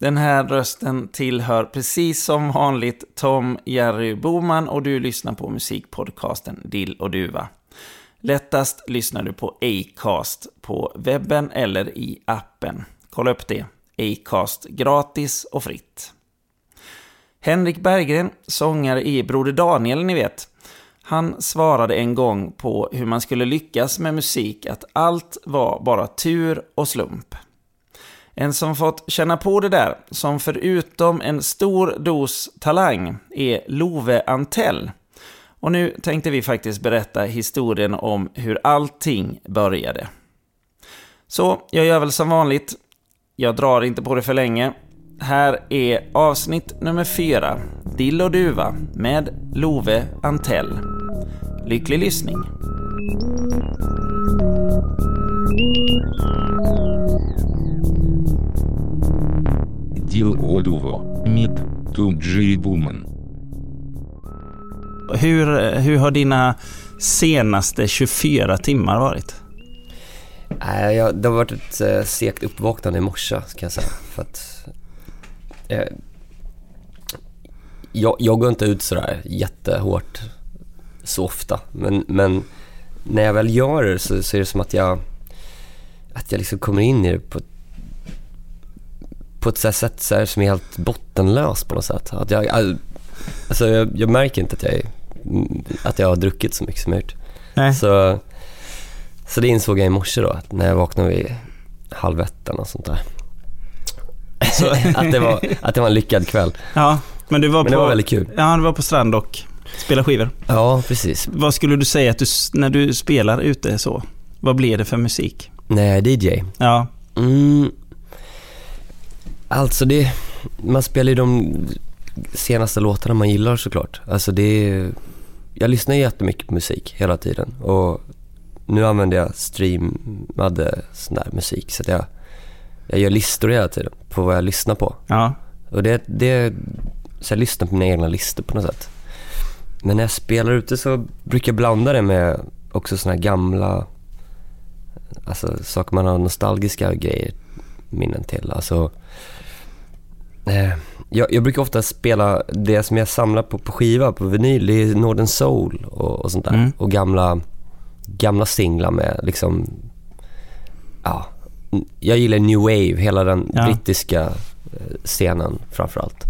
Den här rösten tillhör precis som vanligt Tom Jerry Boman och du lyssnar på musikpodcasten Dill och Duva. Lättast lyssnar du på Acast på webben eller i appen. Kolla upp det. Acast gratis och fritt. Henrik Berggren, sångare i Broder Daniel, ni vet. Han svarade en gång på hur man skulle lyckas med musik att allt var bara tur och slump. En som fått känna på det där, som förutom en stor dos talang, är Love Antell. Och nu tänkte vi faktiskt berätta historien om hur allting började. Så, jag gör väl som vanligt. Jag drar inte på det för länge. Här är avsnitt nummer fyra, Dill och Duva, med Love Antell. Lycklig lyssning! till Åduvo, mitt, Tuggibumen. Hur, eh, hur har dina senaste 24 timmar varit? Äh, jag, det har varit ett äh, segt uppvaknande i morse kan jag säga. För att, äh, jag, jag, går inte ut så där jättehårt så ofta. Men, men när jag väl gör det så, så är det som att jag, att jag liksom kommer in i det på ett på ett så sätt så här, som är helt bottenlöst på något sätt. Att jag, all- alltså jag, jag märker inte att jag, att jag har druckit så mycket som jag gjort. Nej. Så, så det insåg jag i morse då, när jag vaknade vid halv ett eller något sånt där. att, det var, att det var en lyckad kväll. Ja, men du var Men på... det var väldigt kul. Ja, du var på strand och spelade skivor. Ja, precis. Vad skulle du säga att du, när du spelar ute så, vad blir det för musik? När jag är DJ. Ja, Mm, alltså det, man spelar ju de senaste låtarna man gillar såklart. Alltså det är, jag lyssnar jättemycket på musik hela tiden och nu använder jag streamade sån där musik så att jag, jag gör listor hela tiden på vad jag lyssnar på. ja, Och det, det så jag lyssnar på mina egna listor på något sätt. Men när jag spelar ute så brukar jag blanda det med också såna här gamla, alltså saker man har nostalgiska grejer, minnen till. Alltså, jag, jag brukar ofta spela det som jag samlar på, på skiva, på vinyl, det är Northern Soul och, och sånt där. Mm. Och gamla, gamla singlar med liksom, ja, jag gillar new wave, hela den Ja. brittiska eh, scenen framförallt.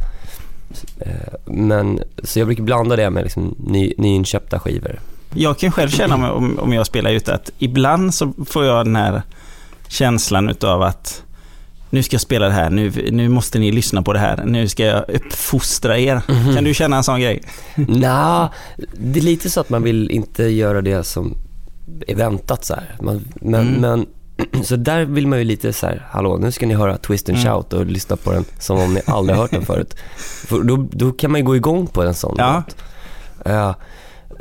Eh, Men, så jag brukar blanda det med liksom ny, nyinköpta skivor. Jag kan själv känna om, om jag spelar ute att ibland så får jag den här känslan utav att nu ska jag spela det här, nu, nu måste ni lyssna på det här, nu ska jag uppfostra er. Mhm. Kan du känna en sån grej? Nja, det är lite så att man vill inte göra det som är väntat så här. Man, men, Mm. men, så där vill man ju lite så här, hallå nu ska ni höra Twist and Mm. Shout och lyssna på den som om ni aldrig hört den förut. För då, då kan man ju gå igång på en sån Ja. låt. Ja,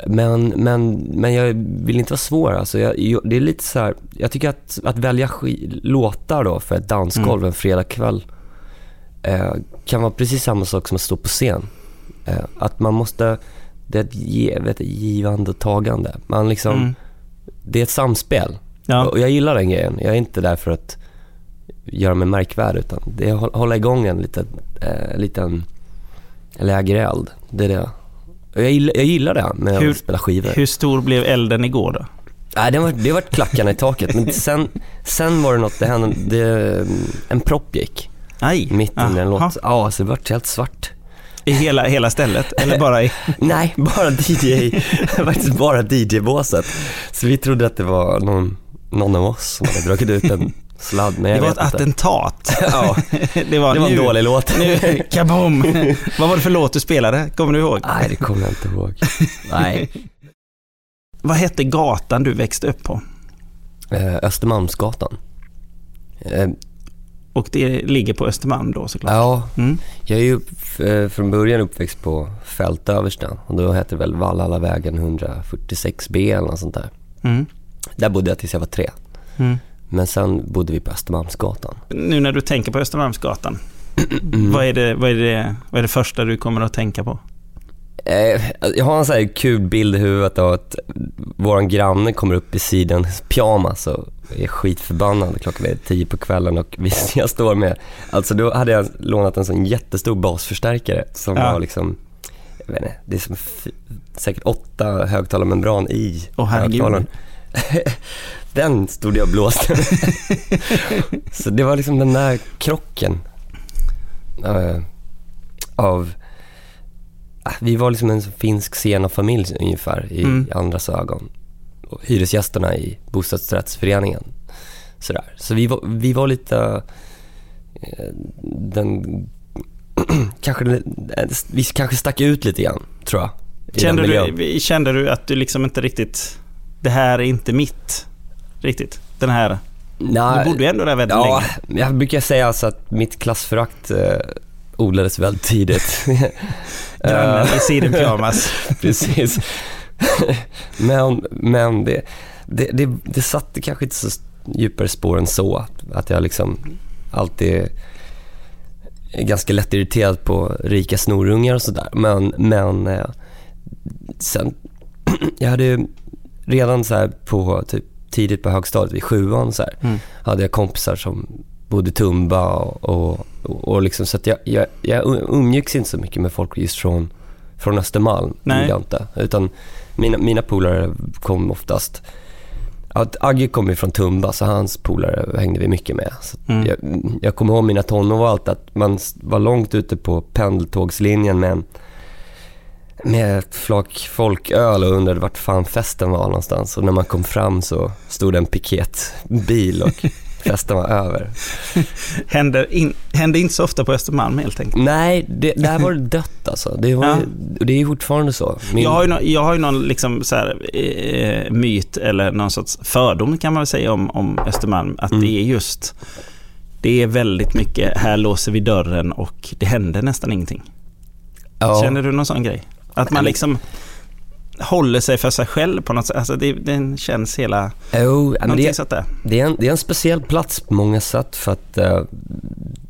men, men, men jag vill inte vara svår alltså. Jag, det är lite så här, jag tycker att, att välja låtar då för ett dansgolv Mm. en fredagkväll eh, kan vara precis samma sak som att stå på scen. Eh, att man måste, det är ett ge, vet, givande och tagande. Man liksom, Mm. det är ett samspel. Ja. Och jag gillar den grejen. Jag är inte där för att göra mig märkvärd utan det är att hålla igång en liten, eh, liten lägereld. Det är det. Jag gillar, jag gillar det med Hur- att spela skivor. Hur stor blev elden igår då? Nej, det var, det var klackarna i taket. Men sen, sen var det något, det hände, det, en propp gick Aj. mitt under en låt. Ja, så det var helt svart. I hela, hela stället? Eller bara i... Nej, bara DJ, faktiskt bara DJ-båset. Så vi trodde att det var någon, någon av oss som hade dragit ut en sladd, Det var ett attentat. Ja, det var, det var en nu, dålig låt. Nu, kaboom! Vad var det för låt du spelade? Kommer du ihåg? Nej, det kommer jag inte ihåg. Nej. Vad hette gatan du växte upp på? Eh, Östermalmsgatan. Eh, Och det ligger på Östermalm då såklart? ja, Mm. jag är ju eh, från början uppväxt på Fältöversta och då hette det väl Vallhallavägen 146B eller något sånt där. Mm. Där bodde jag tills jag var tre. Mm. Men sen bodde vi på Östermalmsgatan. Nu när du tänker på Östermalmsgatan, Mm. vad, är det, vad, är det, vad är det första du kommer att tänka på? Eh, jag har en sån här kul bild i huvudet av att våran granne kommer upp i sidan pyjamas och är skitförbannad. Klockan är tio på kvällen och visst jag står med, alltså då hade jag lånat en sån jättestor basförstärkare som Ja. var liksom, jag vet inte, det är som säkert åtta högtalarmembran i herregud. högtalaren. Den stod jag och blåste Så det var liksom den där krocken eh, av Ah, vi var liksom en finsk Sena-familj ungefär i Mm. andras ögon. Och hyresgästerna i bostadsrättsföreningen. Sådär. Så vi var, vi var lite eh, den, kanske, den- vi kanske stack ut lite grann, tror jag. Kände du, kände du att du liksom inte riktigt, det här är inte mitt riktigt? Den här, Nej, du bodde ju ändå där väldigt ja, länge. jag brukar säga alltså att mitt klassförakt eh, odlades väldigt tidigt. Grannen i sidenpyjamas. Precis. men men det, det, det, det satte kanske inte så djupare spår än så. Att, jag liksom alltid är ganska lätt irriterad på rika snorungar och sådär. Men, men eh, sen, jag hade redan så här på typ tidigt på högstadiet, vid sjuan så här, Mm. hade jag kompisar som bodde i Tumba och, och, och, liksom, så att jag, jag, jag umgicks inte så mycket med folk just från, från Östermalm. Nej. Jag inte. Utan mina, mina polare kom oftast, Agge kom ju från Tumba så hans polare hängde vi mycket med. Så Mm. jag, jag kommer ihåg mina tonår och allt att man var långt ute på pendeltågslinjen med en med ett flak folköl och undrade vart fan festen var någonstans. Och när man kom fram så stod det en piketbil och festen var över. Hände, in, hände inte så ofta på Östermalm helt enkelt. Nej, det, där var det dött alltså. Det, var, Ja. det är fortfarande så. Min, Jag har ju, jag har ju någon liksom så här, eh, myt eller någon sorts fördom kan man väl säga om, om Östermalm. Att Mm. det är just, det är väldigt mycket, här låser vi dörren och det händer nästan ingenting. ja, Känner du någon sån grej? Att man liksom håller sig för sig själv på något sätt. Alltså det, den känns hela, någonting det, sånt där. det, är en, det är en speciell plats på många sätt för att eh,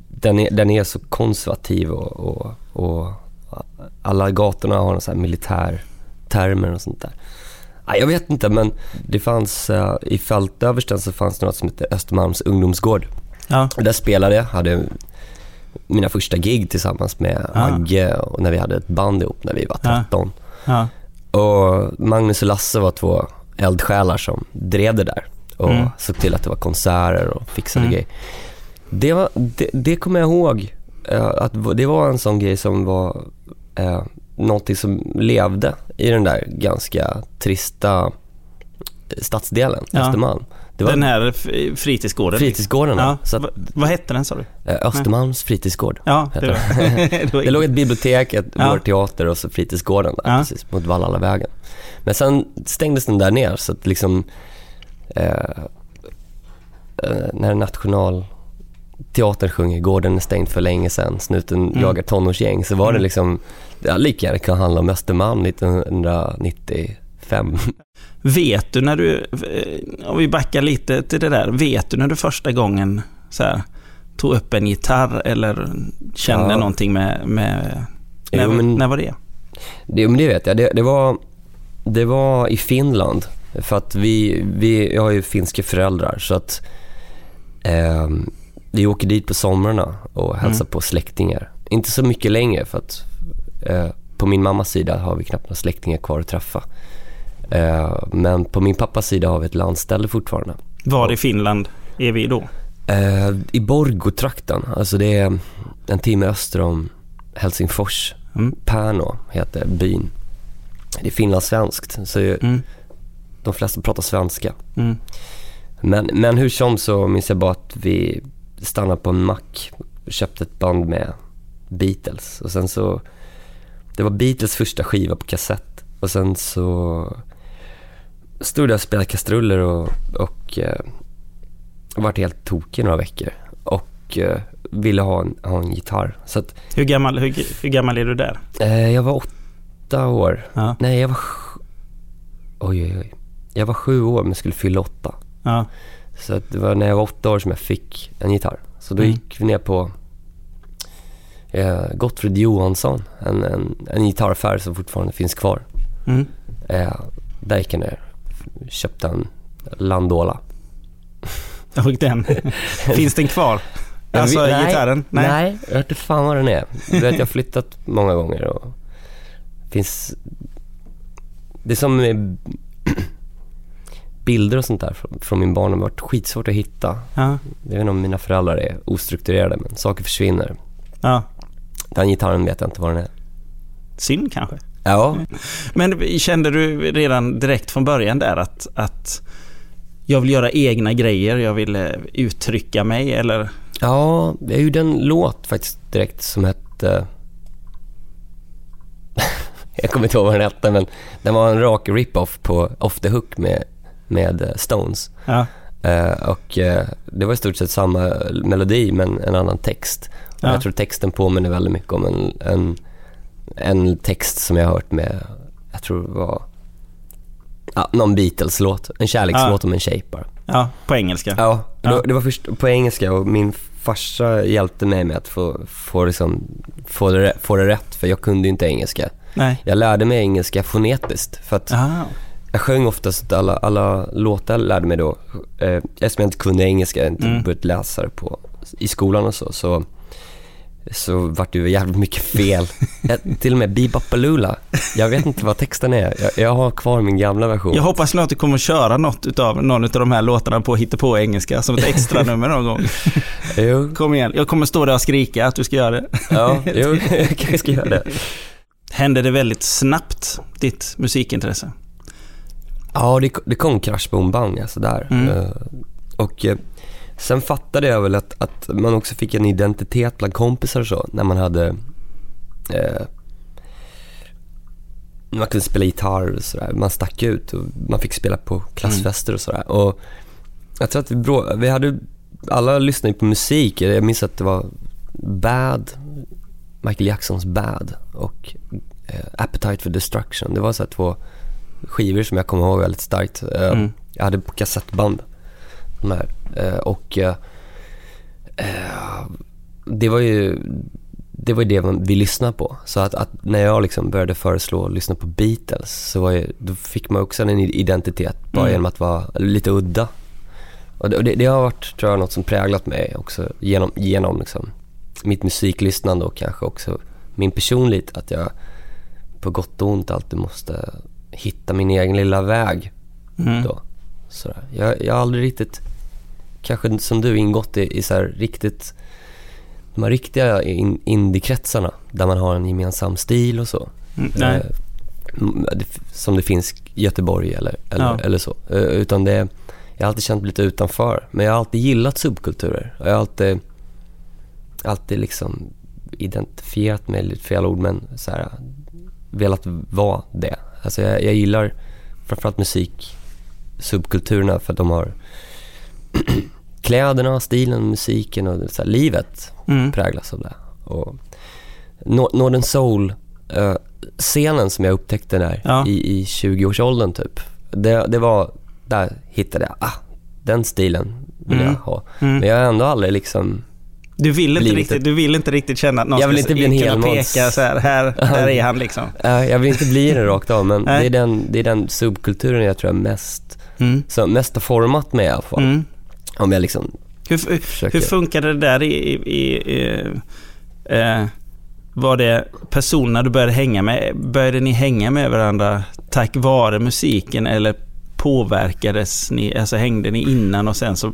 den, är, den är så konservativ och, och, och alla gatorna har en sån här militärtermer och sånt där. Ja, jag vet inte men det fanns, eh, i Fältöversten så fanns det något som hette Östermalms ungdomsgård. Ja. Där spelade jag, hade mina första gig tillsammans med Ah. Agge och när vi hade ett band ihop när vi var Ja. 13. Ja. Och Magnus och Lasse var två eldsjälar som drev det där och Mm. såg till att det var konserter och fixade Mm. grejer. Det, var, det, det kommer jag ihåg, eh, att det var en sån grej som var eh, någonting som levde i den där ganska trista stadsdelen, Ja. Östermalm. Var Den här fritidsgården. fritidsgårdarna. Ja. Så att, Va- vad hette den sa du? eh, Östermalms fritidsgård. Ja, det var, Det låg ett bibliotek, ett, Ja. vår teater och så fritidsgården där Ja. precis mot Vallhallavägen. Men sen stängdes den där ner så att liksom eh, eh, när Nationalteatern sjunger Gården är stängd för länge sedan, snuten Mm. jagar tonårsgäng så var det Mm. liksom, hade lika gärna kunnat handla om Östermalm 1995. Vet du när du, eh, om vi backar lite till det där, vet du när du första gången så här, tog upp en gitarr eller kände Ja. någonting med, med när, Jo, men- när var det? Det, men det vet jag. Det, det, var, det var i Finland. För att vi, vi, jag har ju finska föräldrar så att eh, vi åker dit på somrarna och hälsar Mm. på släktingar. Inte så mycket längre för att eh, på min mammas sida har vi knappt några släktingar kvar att träffa. Eh, men på min pappas sida har vi ett landställe fortfarande. Var i Finland är vi då? Eh, I Borgotrakten, alltså det är en timme öster om Helsingfors. Mm. Pärnu heter byn. Det är finlandssvenskt, så Mm. de flesta pratar svenska. Mm. Men, men hur som så minns jag bara att vi stannade på en mack och köpte ett band med Beatles. Och sen så, det var Beatles första skiva på kassett. Och sen så stod jag och spelade kastruller och, och eh, vart helt tokig några veckor. Och eh, ville ha en, ha en gitarr. Så att, Hur gammal, hur, hur gammal är du där? eh, jag var åtta år. Ja. Nej, jag var... Oj, oj, oj. Jag var sju år men skulle fylla åtta. Ja. Så att det var när jag var åtta år som jag fick en gitarr. Så då Mm. gick vi ner på eh, Gottfrid Johansson, en, en, en gitarraffär som fortfarande finns kvar. Mm. Eh, där gick jag ner, köpte en Landola. Och den, finns den kvar? Alltså Nej, gitarren? Nej, jag vet inte fan vad den är. Du vet, jag har flyttat många gånger och finns... Det är som med bilder och sånt där från, min barndom. Har varit skitsvårt att hitta. Ja. Jag vet inte om mina föräldrar är ostrukturerade, men saker försvinner. ja. Den gitarren vet jag inte vad den är. Synd kanske. Ja, Men kände du redan direkt från början där att, att jag vill göra egna grejer, jag vill eh, uttrycka mig eller? ja jag gjorde en låt faktiskt direkt som hette... jag kommer inte ihåg vad den hette, men den var en rak rip-off på Off the Hook med, med eh, Stones. Ja. Eh, och det var i stort sett samma melodi men en annan text. Ja. Jag tror texten påminner väldigt mycket om en, en, en text som jag har hört med, jag tror det var ja, någon Beatles-låt. En kärlekslåt om en tjej bara. Ja, på engelska. Ja, Ja. Det, det var först på engelska och min farsa hjälpte mig med att få, få, liksom, få, det, få det rätt för jag kunde ju inte engelska. Nej. Jag lärde mig engelska fonetiskt för att Aha. jag sjöng oftast alla, alla låtar jag lärde mig då. Eh, eftersom jag inte kunde engelska, jag inte Mm. börjat läsa det på, i skolan och så, så, så vart det ju jävligt mycket fel. jag, till och med Bebopalula, jag vet inte vad texten är. Jag, jag har kvar min gamla version. Jag hoppas nu att du kommer att köra något utav, någon av de här låtarna på på engelska som ett extra nummer någon gång. Jo, Kom igen, jag kommer stå där och skrika att du ska göra det. ja, jo, jag kanske ska göra det. Hände det väldigt snabbt, ditt musikintresse? Ja, det, det kom Crash Boom Bang, alltså där. Mm. Eh, och eh, sen fattade jag väl att, att man också fick en identitet bland kompisar och så, när man hade... Eh, man kunde spela gitarr och sådär. Man stack ut och man fick spela på klassfester och sådär. Och jag tror att vi, brå, vi hade, alla lyssnade på musik. Jag minns att det var Bad, Michael Jacksons Bad och eh, Appetite for Destruction. Det var så här två skivor som jag kommer ihåg väldigt starkt. Eh, Mm. Jag hade på kassettband här. Eh, och eh, eh, det var ju det var ju det vi lyssnade på. Så att, att när jag liksom började föreslå att lyssna på Beatles så var ju, då fick man också en identitet bara Mm. genom att vara lite udda. Och det, det har varit, tror jag, något som präglat mig också genom, genom liksom, mitt musiklyssnande och kanske också min personlighet. Att jag på gott och ont alltid måste hitta min egen lilla väg. Mm. Då. Sådär. Jag, jag har aldrig riktigt, kanske som du, ingått i, i så riktigt, de här riktiga in, indiekretsarna där man har en gemensam stil och så. Mm. Eh, som det finns i Göteborg eller, eller, Ja. eller så. Eh, Utan det, jag har alltid känt mig lite utanför. Men jag har alltid gillat subkulturer. Jag har alltid, alltid liksom identifierat mig, lite fel ord, men så här, velat vara det. Alltså jag, jag gillar framförallt musik, subkulturerna för att de har kläderna, stilen, musiken och så här, livet Mm. präglas av det. Och No- Northern Soul eh, som jag upptäckte där Ja. i, i 20-årsåldern typ. Det, det var, där hittade jag, ah, den stilen vill Mm. jag ha. Mm. Men jag har ändå aldrig liksom, Du vill, inte riktigt, ett- du vill inte riktigt känna att någon Jag vill inte bli en helmåns- peka så här, här, här är han liksom. jag vill inte bli det rakt av men det är, den, det är den subkulturen jag tror jag mest, Mm. mest har format mig i alla fall. Mm. Om jag liksom Hur, försöker. hur funkade det där i... i, i, eh, var det personerna du började hänga med? Började ni hänga med varandra tack vare musiken eller påverkades ni, alltså hängde ni innan och sen så...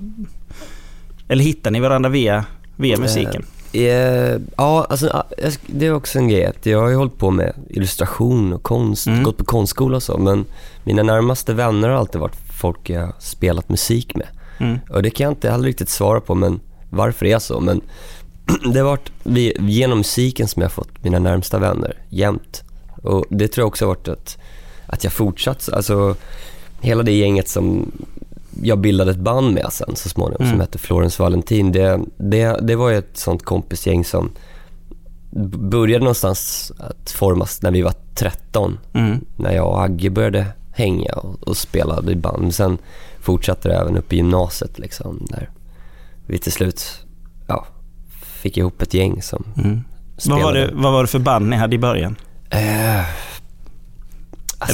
Eller hittade ni varandra via, via musiken? Eh, ja, alltså, det är också en grej. Jag har ju hållit på med illustration och konst, Mm. gått på konstskola och så. Men mina närmaste vänner har alltid varit folk jag spelat musik med. Mm. Och det kan jag inte heller riktigt svara på, men varför det är så. Men det har varit genom musiken som jag har fått mina närmsta vänner jämt. Och det tror jag också har varit att, att jag fortsatt, alltså hela det gänget som jag bildade ett band med sen så småningom Mm. som hette Florence Valentin. Det, det, det var ju ett sånt kompisgäng som började någonstans att formas när vi var 13. Mm. När jag och Agge började hänga och, och spelade i band. Men sen fortsatte det även upp i gymnasiet liksom. När vi till slut ja, fick ihop ett gäng som Mm. Vad, spelade. var det, vad var det för band ni hade i början? Eh, alltså,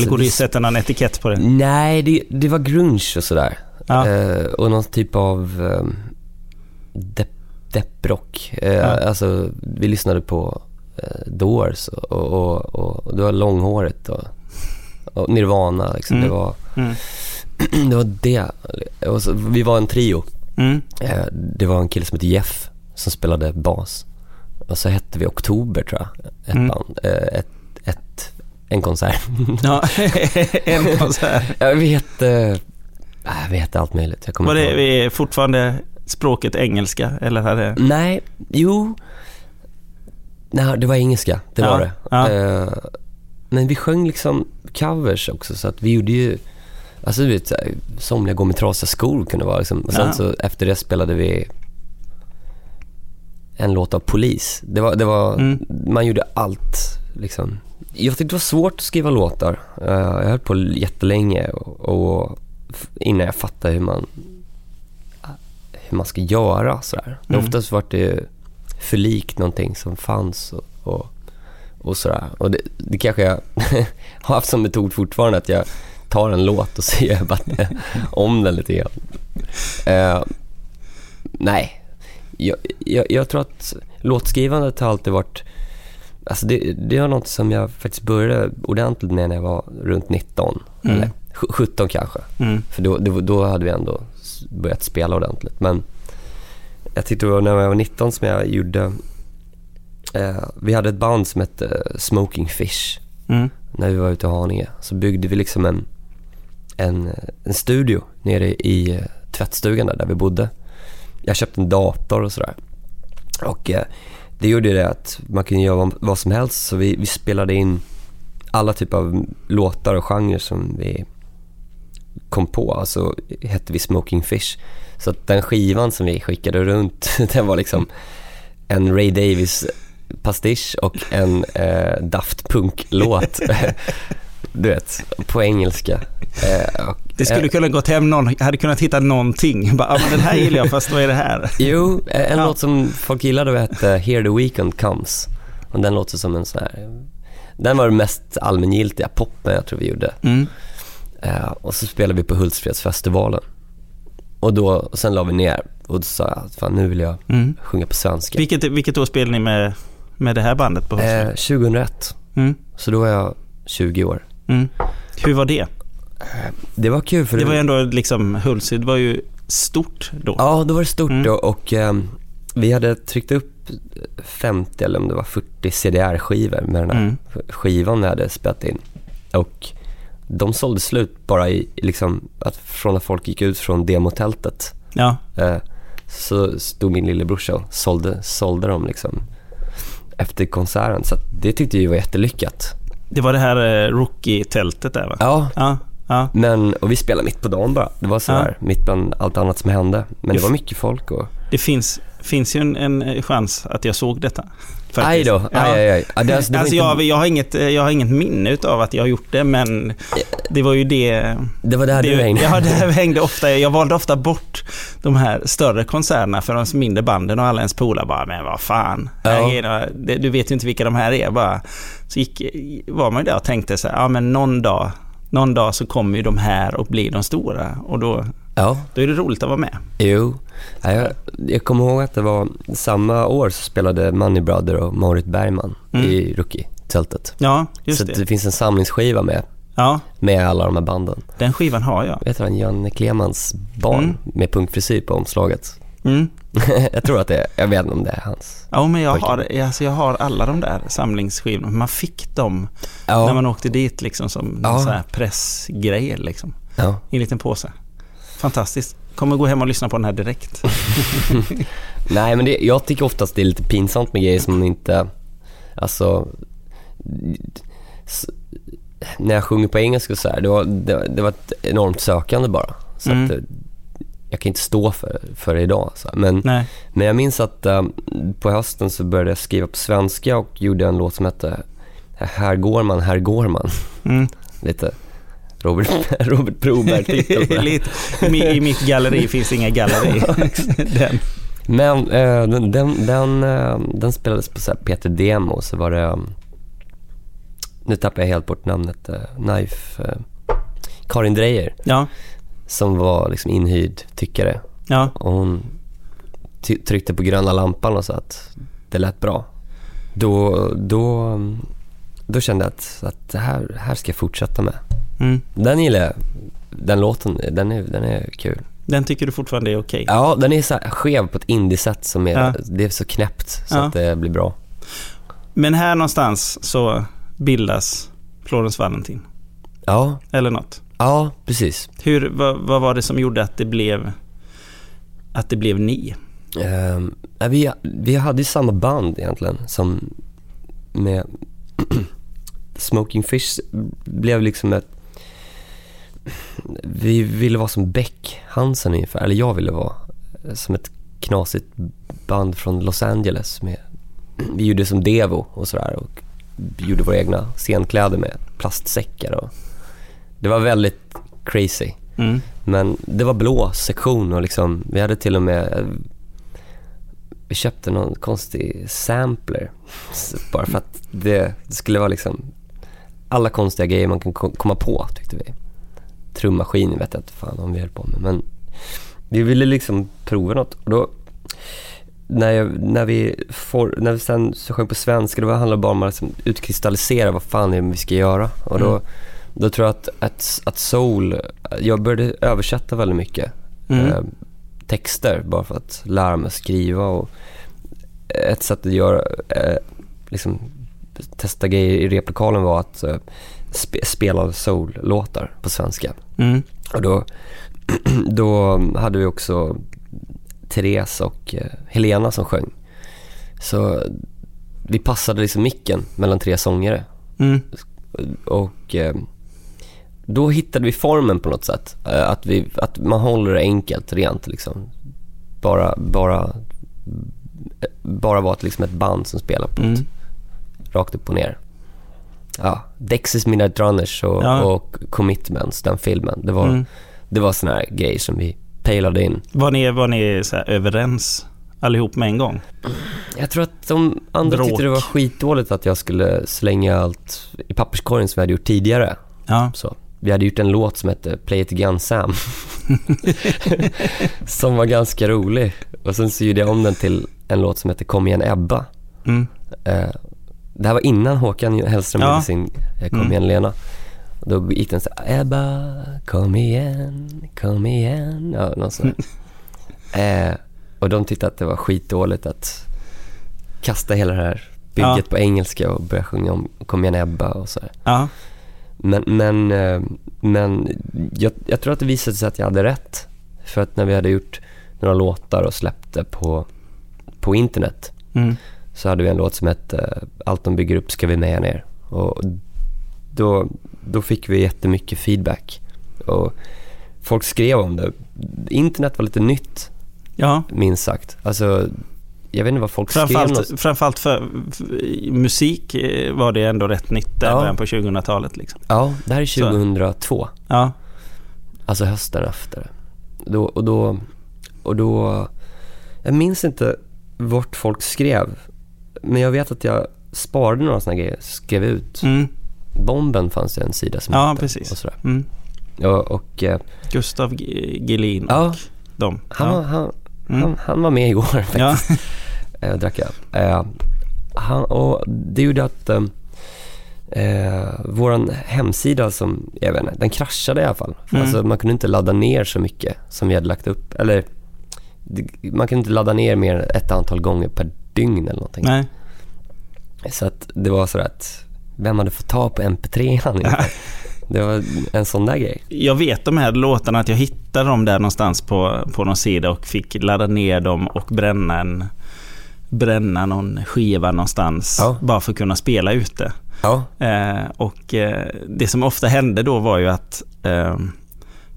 eller går det att sätta någon etikett på det? Nej, det, det var grunge och sådär. Ja. Eh, och någon typ av um, depp, depprock. Eh, Ja. Alltså, vi lyssnade på eh, Doors och, och, och, och det var långhåret och, och Nirvana. Liksom. Mm. Det, var, Mm. det var det. Så, vi var en trio. Mm. Eh, det var en kille som hette Jeff som spelade bas. Och så hette vi Oktober tror jag, ett Mm. band. Eh, ett, ett, en konsert. Ja, en konsert. Ja, vi hette, äh, vi hette allt möjligt. Jag Var det vi är fortfarande språket engelska? Eller hade... Nej, jo. Nej, det var engelska. Det Ja, var det. ja. Eh, men vi sjöng liksom covers också så att vi gjorde ju, alltså du vet, somliga går med trasiga skor kunde vara liksom. Och sen Ja. så efter det spelade vi en låt av Polis. Det var, det var Mm. man gjorde allt liksom. Jag tyckte det var svårt att skriva låtar. Eh, jag höll på jättelänge och, och innan jag fattade hur man hur man ska göra sådär. Mm. Oftast var det för likt någonting som fanns och, och, och sådär. Och det, det kanske jag har haft som metod fortfarande att jag tar en låt och så gör jag bara om den lite grann. Eh, nej, jag, jag, jag tror att låtskrivandet har alltid varit Alltså det, det var något som jag faktiskt började ordentligt med när jag var runt 19. Mm. Eller sj- 17 kanske. Mm. För då, då, då hade vi ändå börjat spela ordentligt. Men jag tyckte det var när jag var 19 som jag gjorde... Eh, vi hade ett band som hette Smoking Fish Mm. när vi var ute i Haninge. Så byggde vi liksom en, en, en studio nere i eh, tvättstugan där, där vi bodde. Jag köpte en dator och sådär. Och eh, det gjorde ju det att man kunde göra vad, vad som helst. Så vi, vi spelade in alla typer av låtar och genrer som vi kom på. Alltså hette vi Smoking Fish. Så att den skivan som vi skickade runt, den var liksom en Ray Davis pastisch och en eh, Daft Punk-låt. du vet, på engelska. Eh, och, Det skulle kunna gått hem någon, hade kunnat hitta någonting. Bara, ah, men den här gillar jag, fast vad är det här? Jo, en Ja. låt som folk gillade hette Here the Weekend Comes. Och den låter som en sån här... Den var den mest allmängiltiga poppen jag tror vi gjorde. Mm. Eh, och så spelade vi på Hultsfredsfestivalen. Och då, och sen la vi ner och då sa jag att nu vill jag Mm. sjunga på svenska. Vilket, vilket år spelade ni med, med det här bandet på Eh, Hultsfred? 2001, Mm. så då var jag 20 år. Mm. Hur var det? Det var kul för Det var ju ändå liksom, Hultsfred var ju stort då. Ja, då var det stort Mm. då och ehm, vi hade tryckt upp 50 eller om det var 40 CDR-skivor med den här Mm. skivan vi hade spelat in. Och de sålde slut bara i, i liksom, att från när folk gick ut från demotältet. Ja. Eh, så stod min lillebrorsa och sålde, sålde dem liksom efter konserten. Så det tyckte vi var jättelyckat. Det var det här eh, rookie-tältet där va? Ja, Ja. ja. men, och vi spelade mitt på dagen bara. Det var sådär, mitt bland allt annat som hände. Men det var mycket folk och... Det finns, finns ju en, en chans att jag såg detta. Aj då, aj, aj, aj. Alltså, Alltså jag, jag, har inget, jag har inget minne av att jag har gjort det, men det var ju det... det var där det, du hängde. Ja, det hängde ofta. Jag valde ofta bort de här större konserterna för de mindre banden och alla ens polare bara, men vad fan. Ja. Är Du vet ju inte vilka de här är. Bara. Så gick, var man ju där och tänkte så här, ja men någon dag, någon dag så kommer ju de här och blir de stora. Och då, Ja, då är det roligt att vara med. jo. Ja, jag, jag kommer ihåg att det var samma år så spelade Money Brother och Marit Bergman Mm. i Rookie-tältet. Ja, just så det. det finns en samlingsskiva med Ja, med alla de här banden. den skivan har jag. Vet du han, Janne Klemans barn Mm. med punkfrisyr på omslaget. Mm. jag tror att det är, jag vet inte om det är hans. Ja, men jag Pojken. har, alltså jag har alla de där samlingsskivorna. Man fick dem Ja, när man åkte dit liksom som Ja. pressgrejer liksom. ja. I en liten påse. Fantastiskt. Kommer gå hem och lyssna på den här direkt. Nej men det, jag tycker oftast det är lite pinsamt med grejer som man inte, alltså, när jag sjunger på engelska så här, det var, det, det var ett enormt sökande bara. Så Mm. att, eh, jag kan inte stå för, för det idag. Så. Men, Nej. men jag minns att eh, på hösten så började jag skriva på svenska och gjorde en låt som hette Här går man, här går man. Mm. Lite Robert, Robert Broberg-titel. i, mi- I mitt galleri finns inga galleri. den. Men eh, den, den, den, eh, den spelades på så Peter Demo, så var det, eh, nu tappar jag helt bort namnet, eh, Knife, eh, Karin Drejer, Ja, som var liksom inhyrd tyckare. ja. Och hon tryckte på gröna lampan och sa att det lät bra. Då, då, då kände jag att, att det här, här ska jag fortsätta med. Mm. Den gillar jag. Den låten, den är, den är kul. Den tycker du fortfarande är okej? Ja, den är så skev på ett indie-sätt som är, Ja. det är så knäppt så Ja. att det blir bra. Men här någonstans så bildas Florence Valentin. Ja, Eller något. ja precis. Hur, vad, vad var det som gjorde att det blev, att det blev ni? Ja, vi, vi hade ju samma band egentligen som med Smoking Fish blev liksom ett vi ville vara som Beck Hansen ungefär, eller jag ville vara som ett knasigt band från Los Angeles med, vi gjorde som Devo och sådär och gjorde våra egna scenkläder med plastsäckar och det var väldigt crazy. Mm. Men det var blå sektion och liksom, vi hade till och med vi köpte någon konstig sampler bara för att det, det skulle vara liksom alla konstiga grejer man kan ko- komma på tyckte vi. Trummaskin vet jag inte fan om vi höll på med men vi ville liksom prova något och då när, jag, när, vi får, när vi sen sjöng på svenska, då handlade det bara om att liksom utkristallisera vad fan det är vi ska göra. Och då, Mm. då tror jag att, att, att soul, jag började översätta väldigt mycket Mm. eh, texter bara för att lära mig skriva och ett sätt att göra, eh, liksom testa grejer i replokalen var att eh, spe, spela soul-låtar på svenska. Mm. Och då, då hade vi också Therese och eh, Helena som sjöng. Så vi passade liksom micken mellan tre sångare. Mm. Och eh, då hittade vi formen på något sätt. Eh, Att, vi, att man håller det enkelt, rent liksom. Bara, bara, bara vara liksom ett band som spelar på Mm. ett, rakt upp och ner. Ja, Dexys Midnight Runners och, Ja. och Commitments, den filmen. Det var, Mm. det var såna här grejer som vi pejlade in. Var ni, var ni så överens allihop med en gång? Jag tror att de andra Bråk. tyckte det var skitdåligt att jag skulle slänga allt i papperskorgen som jag hade gjort tidigare. Ja. Så. Vi hade gjort en låt som hette Play It Again Sam. som var ganska rolig. Och sen så gjorde jag om den till en låt som hette Kom igen Ebba. Mm. Eh, det här var innan Håkan Hellström Ja. gjorde sin eh, Kom Mm. igen Lena. Då gick den så här, Ebba, kom igen, kom igen. Ja, någon sån eh, och de tyckte att det var skitdåligt att kasta hela det här bygget Ja. på engelska och börja sjunga om Kom igen Ebba och så här. Ja. Men, men, eh, men jag, jag tror att det visade sig att jag hade rätt. För att när vi hade gjort några låtar och släppte på, på internet Mm. Så hade vi en låt som hette eh, Allt de bygger upp ska vi med ner. Och då, då fick vi jättemycket feedback. Och folk skrev om det. Internet var lite nytt, Ja. minst sagt. Alltså, jag vet inte vad folk skrev. någonstans. Framförallt, framförallt för, för musik eh, var det ändå rätt nytt där Ja. början på 2000-talet. Liksom. Ja, det här är Så. 2002. Ja. Alltså hösten efter. Då, och då, och då, jag minns inte vart folk skrev. Men jag vet att jag sparade några sådana grejer, skrev ut. Mm. Bomben fanns det en sida som Ja, precis. Och sådär. Mm. Och, och eh, Gustav G- Gelin och Ja. dem. han, ja. han, Mm. han, han var med igår faktiskt. Ja. Eh, drack jag. Eh, han, och det gjorde att, eh, Eh, våran hemsida som, jag vet inte, den kraschade i alla fall. Mm. Alltså man kunde inte ladda ner så mycket som vi hade lagt upp. Eller man kunde inte ladda ner mer än ett antal gånger per dygn eller någonting. Nej. Så att det var så att, vem hade fått ta på mp3 ungefär? Det var en sån där grej. Jag vet de här låtarna att jag hittade dem där någonstans på, på någon sida och fick ladda ner dem och bränna en bränna någon skiva någonstans Ja. bara för att kunna spela ute. Ja, Eh, och eh, det som ofta hände då var ju att eh,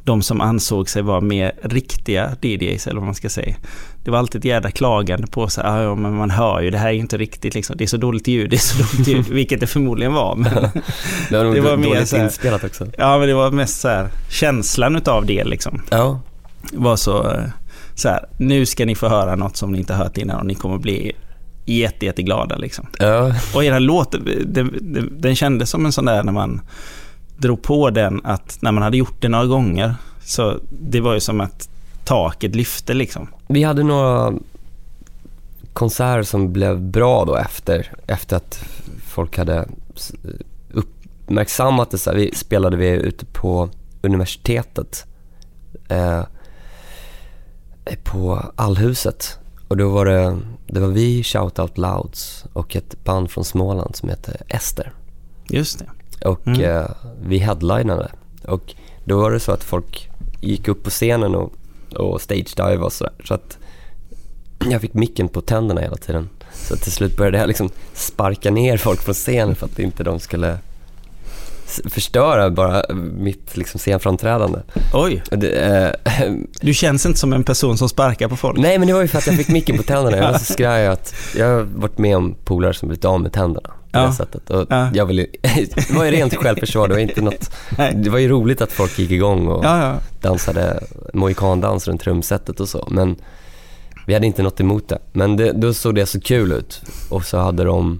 de som ansåg sig vara mer riktiga DJs eller vad man ska säga. Det var alltid ett jävla klagande på sig. Ah, ja, men man hör ju, det här är inte riktigt liksom. Det är så dåligt ljud, det är så dåligt ljud. Vilket det förmodligen var. Men, det var Det var mer dåligt så här- inspelat också. ja, men det var mest så här känslan utav det liksom. Ja, Var så, eh, så här, nu ska ni få höra något som ni inte hört innan och ni kommer bli jätte, jätteglada liksom. ja, Och era låt, den, den kändes som en sån där när man drog på den att när man hade gjort det några gånger så det var ju som att taket lyfte liksom. Vi hade några konserter som blev bra då efter, efter att folk hade uppmärksammat det. Så här, vi spelade vi ute på universitetet eh, på Allhuset. Och då var det, det var vi, Shout Out Louds och ett band från Småland som heter Ester. Just det. Och Mm. eh, vi headlinade. Och då var det så att folk gick upp på scenen och, och stage-dive och sådär. Så att jag fick micken på tänderna hela tiden. Så till slut började jag liksom sparka ner folk från scenen för att inte de skulle förstöra bara mitt liksom scenframträdande. Oj, Det, eh, du känns inte som en person som sparkar på folk. nej men det var ju för att jag fick micken på tänderna. Jag var så skraj att jag har varit med om polare som blivit av med tänderna på Ja. det sättet. Och Ja. jag ville, det var ju rent självförsvar, det var inte något Nej. Det var ju roligt att folk gick igång och Ja, ja. dansade mohikandans runt trumsetet och så. Men vi hade inte något emot det. Men det, då såg det så kul ut. Och så hade de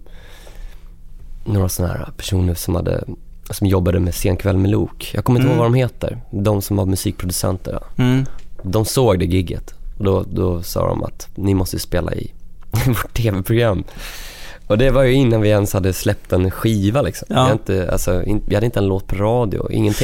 några sådana här personer som, hade, som jobbade med Senkväll med Lok. Jag kommer inte Mm. ihåg vad de heter. De som var musikproducenter. Mm. De såg det gigget. Och då, då sa de att ni måste spela i vårt tv-program. Och det var ju innan vi ens hade släppt en skiva liksom. Ja. Vi, hade inte, alltså, in, vi hade inte en låt på radio, ingenting.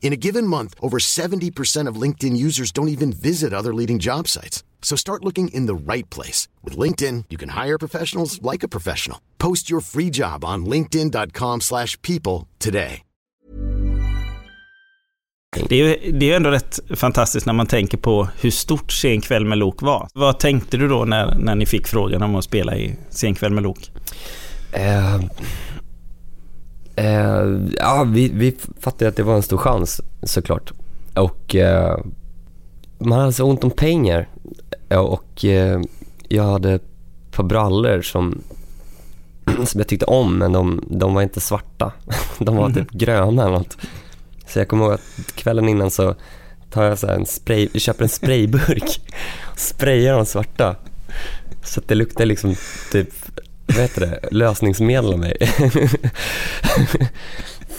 In a given month, over 70% of LinkedIn users don't even visit other leading job sites. So start looking in the right place. With LinkedIn, you can hire professionals like a professional. Post your free job on linkedin.com slash people today. Det är ju det är ju ändå rätt fantastiskt när man tänker på hur stort Sen kväll med Lok var. Vad tänkte du då när, när ni fick frågan om att spela i Sen kväll med Lok? Eh, eh, ja, vi, vi fattade att det var en stor chans såklart. Och eh, man hade så ont om pengar. Och eh, jag hade ett par brallor som, som jag tyckte om men de, de var inte svarta. De var typ gröna eller något. Så jag kommer ihåg att kvällen innan så tar jag så en spray, köper en sprayburk och sprayar de svarta. Så att det luktar liksom typ, vad heter det, lösningsmedel av mig.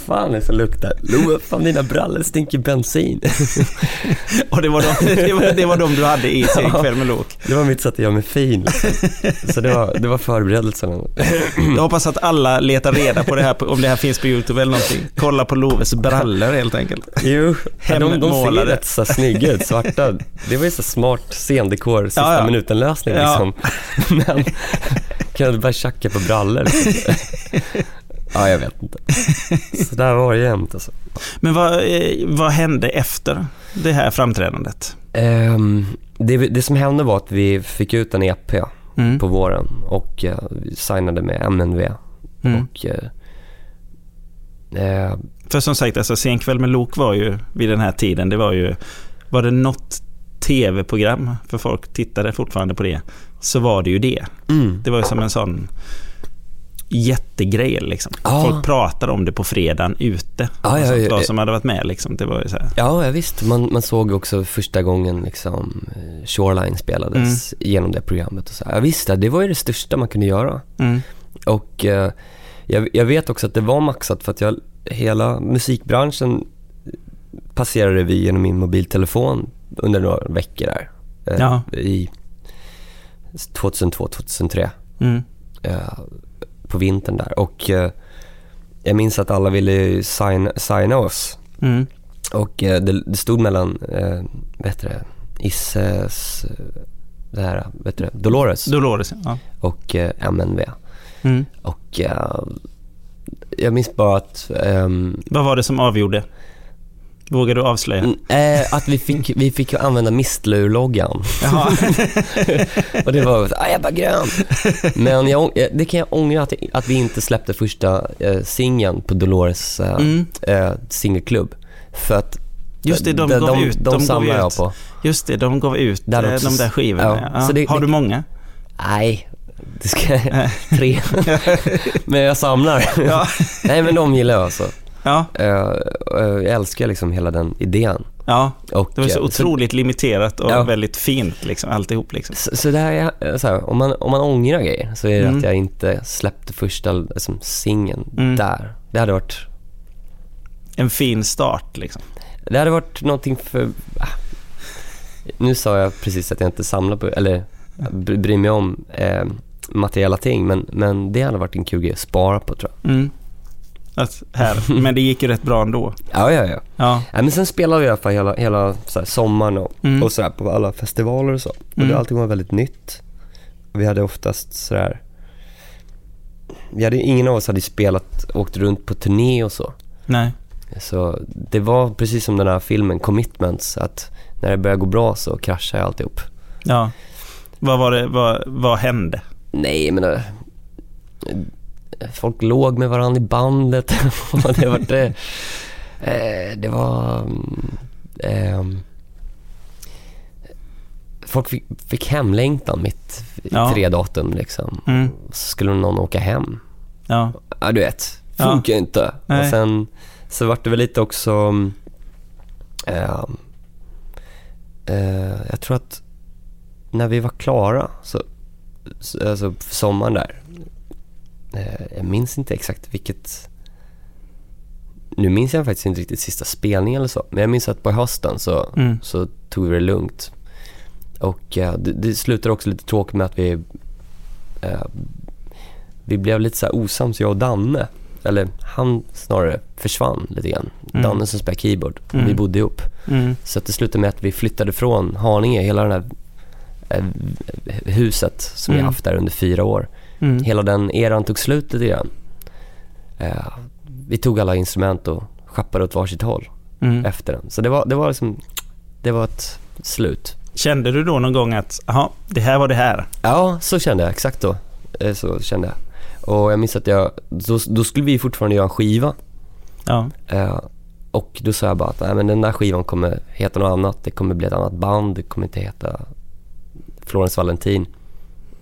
fan är det som luktar? Love, fan dina brallor stinker bensin. Och det var, de, det, var, det var de du hade i Sen kväll med Lok. Det var mitt sätt att göra mig fin. Liksom. Så det var, det var förberedelsen. Jag hoppas att alla letar reda på det här, om det här finns på YouTube eller någonting. Kolla på Loves brallor helt enkelt. Jo, de, de ser rätt så snygga ut, svarta. Det var ju så smart scendekor, sista Ja, ja. minuten-lösning Ja. liksom. Men kan du bara tjacka på brallor? Liksom. Ja, jag vet inte. Så där var det jämt alltså. Men vad, eh, vad hände efter det här framträdandet? Ehm, det, det som hände var att vi fick ut en EP Mm. på våren och uh, signade med MNV. Mm. Och, eh, eh, För som sagt, alltså, Sen kväll med Lok var ju vid den här tiden, det var ju, var det något tv-program, för folk tittade fortfarande på det, så var det ju det. mm. Det var ju som en sån jättegrej liksom. Ja. Folk pratade om det på fredagen ute. Och ja, sånt, ja, de ja. som hade varit med liksom. Det var ju så här. Ja, ja visst. Man, man såg också första gången liksom, eh, Shoreline spelades genom det programmet. Och så. här. Ja, visst, det var ju det största man kunde göra. Mm. Och eh, jag, jag vet också att det var maxat för att jag, hela musikbranschen passerade vi genom min mobiltelefon under några veckor där. Eh, Ja. I 2002, 2003. Mm. eh, på vintern där. Och eh, jag minns att alla ville signa, signa oss. Mm. Och eh, det, det stod mellan, eh, vad heter det, Isses, det här, vad heter det, Dolores Dolores, ja. och MNV. Mm. Och jag minns bara att, ehm, Vad var det som avgjorde? Vågar du avslöja? mm, eh, att vi fick, vi fick använda Mistlur-loggan. Och det var ah, Ebba Grön. Men jag, eh, det kan jag ångra att, att vi inte släppte första eh, singeln på Dolores eh, Mm. eh, singelklubb. För att Just det, de de, gav de, ut. de, de samlar jag ut. på. Just det, de gav ut Där eh, också. de där skivorna. Ja, Ja. det- Har du många? Nej, det ska tre. men jag samlar. Ja. Nej men de gillar jag alltså. Ja, Eh, eh, jag älskar liksom hela den idén. ja. Och, Det var så otroligt limiterat och Ja. väldigt fint liksom, alltihop liksom. Så, så där är, eh, så här, om, man, om man ångrar grejer så är det Mm. att jag inte släppte första liksom, singeln Mm. där. Det hade varit En fin start liksom. Det hade varit någonting för... ah. Nu sa jag precis att jag inte samlar på, eller bry- bryr mig om eh, materiella ting, men, men det hade varit en kul grej att spara på tror jag. Mm. Att här. Men det gick ju rätt bra ändå. Ja, ja, ja. Ja. Nej, men sen spelade vi i alla fall hela, hela så sommaren och, Mm. och så här, på alla festivaler och så. Och Mm. det allting var väldigt nytt. Vi hade oftast sådär, vi hade, ingen av oss hade spelat, åkt runt på turné och så. Nej. Så det var precis som den här filmen Commitments, att när det börjar gå bra så kraschar alltihop. Ja. Vad var det, vad, vad hände? Nej, men folk låg med varandra i bandet. Och det var det. Eh, det var... mm, ehm, folk fick, fick hemlängtan mitt i Ja. tre datum liksom. Mm. Så skulle någon åka hem. Ja. Ja, du vet. Ja. Funkar ju inte. Nej. Och sen så vart det väl lite också... mm, ehm, eh, jag tror att när vi var klara, så, så, alltså sommaren där. Eh, jag minns inte exakt vilket... Nu minns jag faktiskt inte riktigt sista spelningen eller så. Men jag minns att på hösten så, Mm. så tog vi det lugnt. Och eh, det, det slutade också lite tråkigt med att vi... Eh, vi blev lite så osams, jag och Danne. Eller han snarare försvann lite grann. Mm. Danne som spelar keyboard. Mm. Vi bodde ihop. Mm. Så att det slutade med att vi flyttade från Haninge, hela det här huset som vi Mm. haft där under fyra år. Mm. Hela den eran tog slut lite grann. Eh, vi tog alla instrument och schappade åt varsitt håll Mm. efter den. Så det var, det var liksom, det var ett slut. Kände du då någon gång att, jaha, det här var det här? Ja, så kände jag, exakt då. Eh, så kände jag. Och jag minns att jag, då, då skulle vi fortfarande göra en skiva. Ja. Eh, och då sa jag bara att Nej, men den där skivan kommer heta något annat. Det kommer bli ett annat band. Det kommer inte heta Florence Valentin.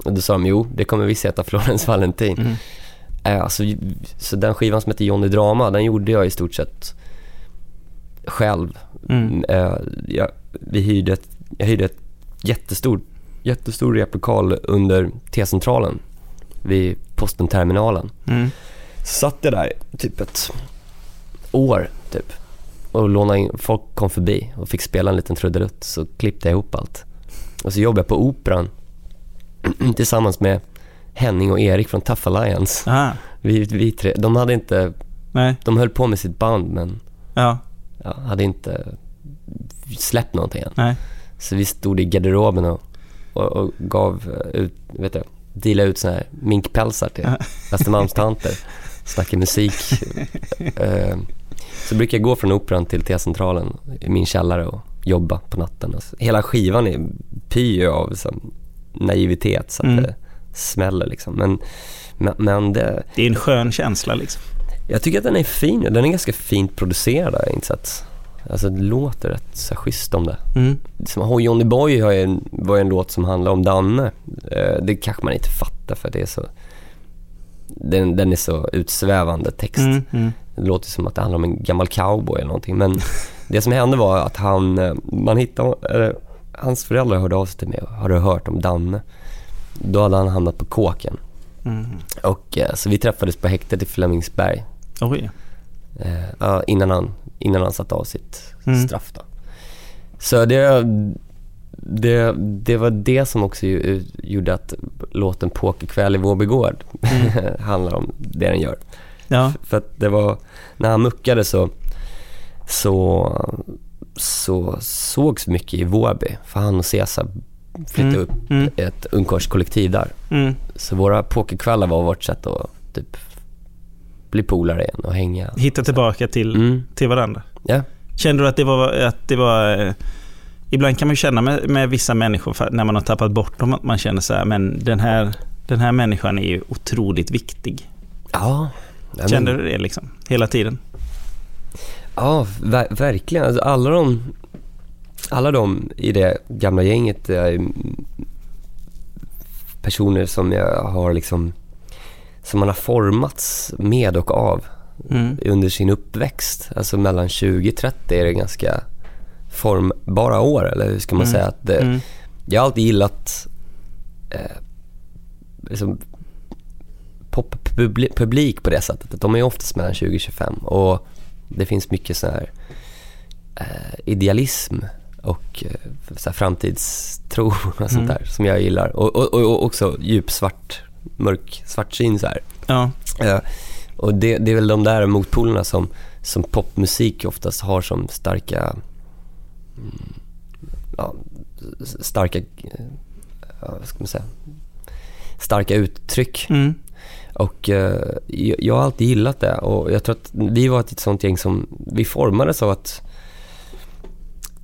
Och då sa de jo, det kommer visst heta Florence Valentin. Mm. Eh, alltså, så den skivan som heter Johnny Drama, den gjorde jag i stort sett själv. Mm. Eh, jag, vi hyrde ett, jag hyrde ett jättestor, jättestor replokal under T-centralen vid Postenterminalen. Mm. Så satt jag där typ ett år typ. Och lånade in, folk kom förbi och fick spela en liten trudelutt så klippte jag ihop allt. Och så jobbade jag på Operan tillsammans med Henning och Erik från Tough Alliance. Aha. Vi, vi tre, de hade inte, Nej. de höll på med sitt band men Ja. ja, hade inte släppt någonting än. Nej. Så vi stod i garderoben och, och, och gav ut, vet du, dealade ut såna här minkpälsar till Östermalmstanter. Snackade musik. Eh, Så brukar jag gå från Operan till T-centralen i min källare och jobba på natten. Hela skivan är pyr av naivitet så att Mm. det smäller liksom. Men, men, men det, Det är en skön känsla liksom. jag tycker att den är fin. Den är ganska fint producerad jag insett. Alltså det låter rätt så schysst om det. Mm. Som Johnny Boy har ju en, var en låt som handlar om Danne. Eh, Det kanske man inte fattar för det är så... Den, den är så utsvävande text. Mm, mm. Det låter som att det handlar om en gammal cowboy eller någonting. Men det som hände var att han, eh, man hittade, hans föräldrar hörde av sig till mig och hade hört om Danne. Då hade han hamnat på kåken. Mm. Och, eh, så vi träffades på häktet i Flemingsberg. Oj. Eh, innan, han, innan han satt av sitt Mm. straff då. Så det, det, det var det som också ju, gjorde att låten Pokerkväll i Vårby gård handlar om det den gör. Ja. För att det var, när han muckade så, så, så sågs mycket i Vårby. För han och Cesar flyttade Mm, upp mm. ett ungkarlskollektiv där. Mm. Så våra pokerkvällar var vårt sätt att typ bli polare igen och hänga. Hitta tillbaka till, Mm. till varandra. Ja. Kände du att det var... Att det var eh, ibland kan man känna med, med vissa människor när man har tappat bort dem att man känner så här, men den här, den här människan är ju otroligt viktig. Ja. Kände du det liksom? Hela tiden? Ja, ver- verkligen. Alltså alla de alla de i det gamla gänget är personer som jag har liksom som man har formats med och av Mm. under sin uppväxt. Alltså mellan 20 och 30 är det ganska formbara år, eller hur ska man Mm. säga? Att det, Mm. Jag har alltid gillat eh, liksom poppublik på det sättet. Att de är oftast mellan 20 och 25 och det finns mycket sån här eh, idealism och eh, så här framtidstro och sånt Mm. där som jag gillar. Och, och, och också djup svart, mörk svartsyn så här. Ja. Eh, och det, det är väl de där motpolerna som, som popmusik oftast har som starka, mm, ja, starka, eh, ja, vad ska man säga, starka uttryck. Mm. Och eh, jag, har alltid gillat det och jag tror att vi var ett sånt gäng som, vi formades av att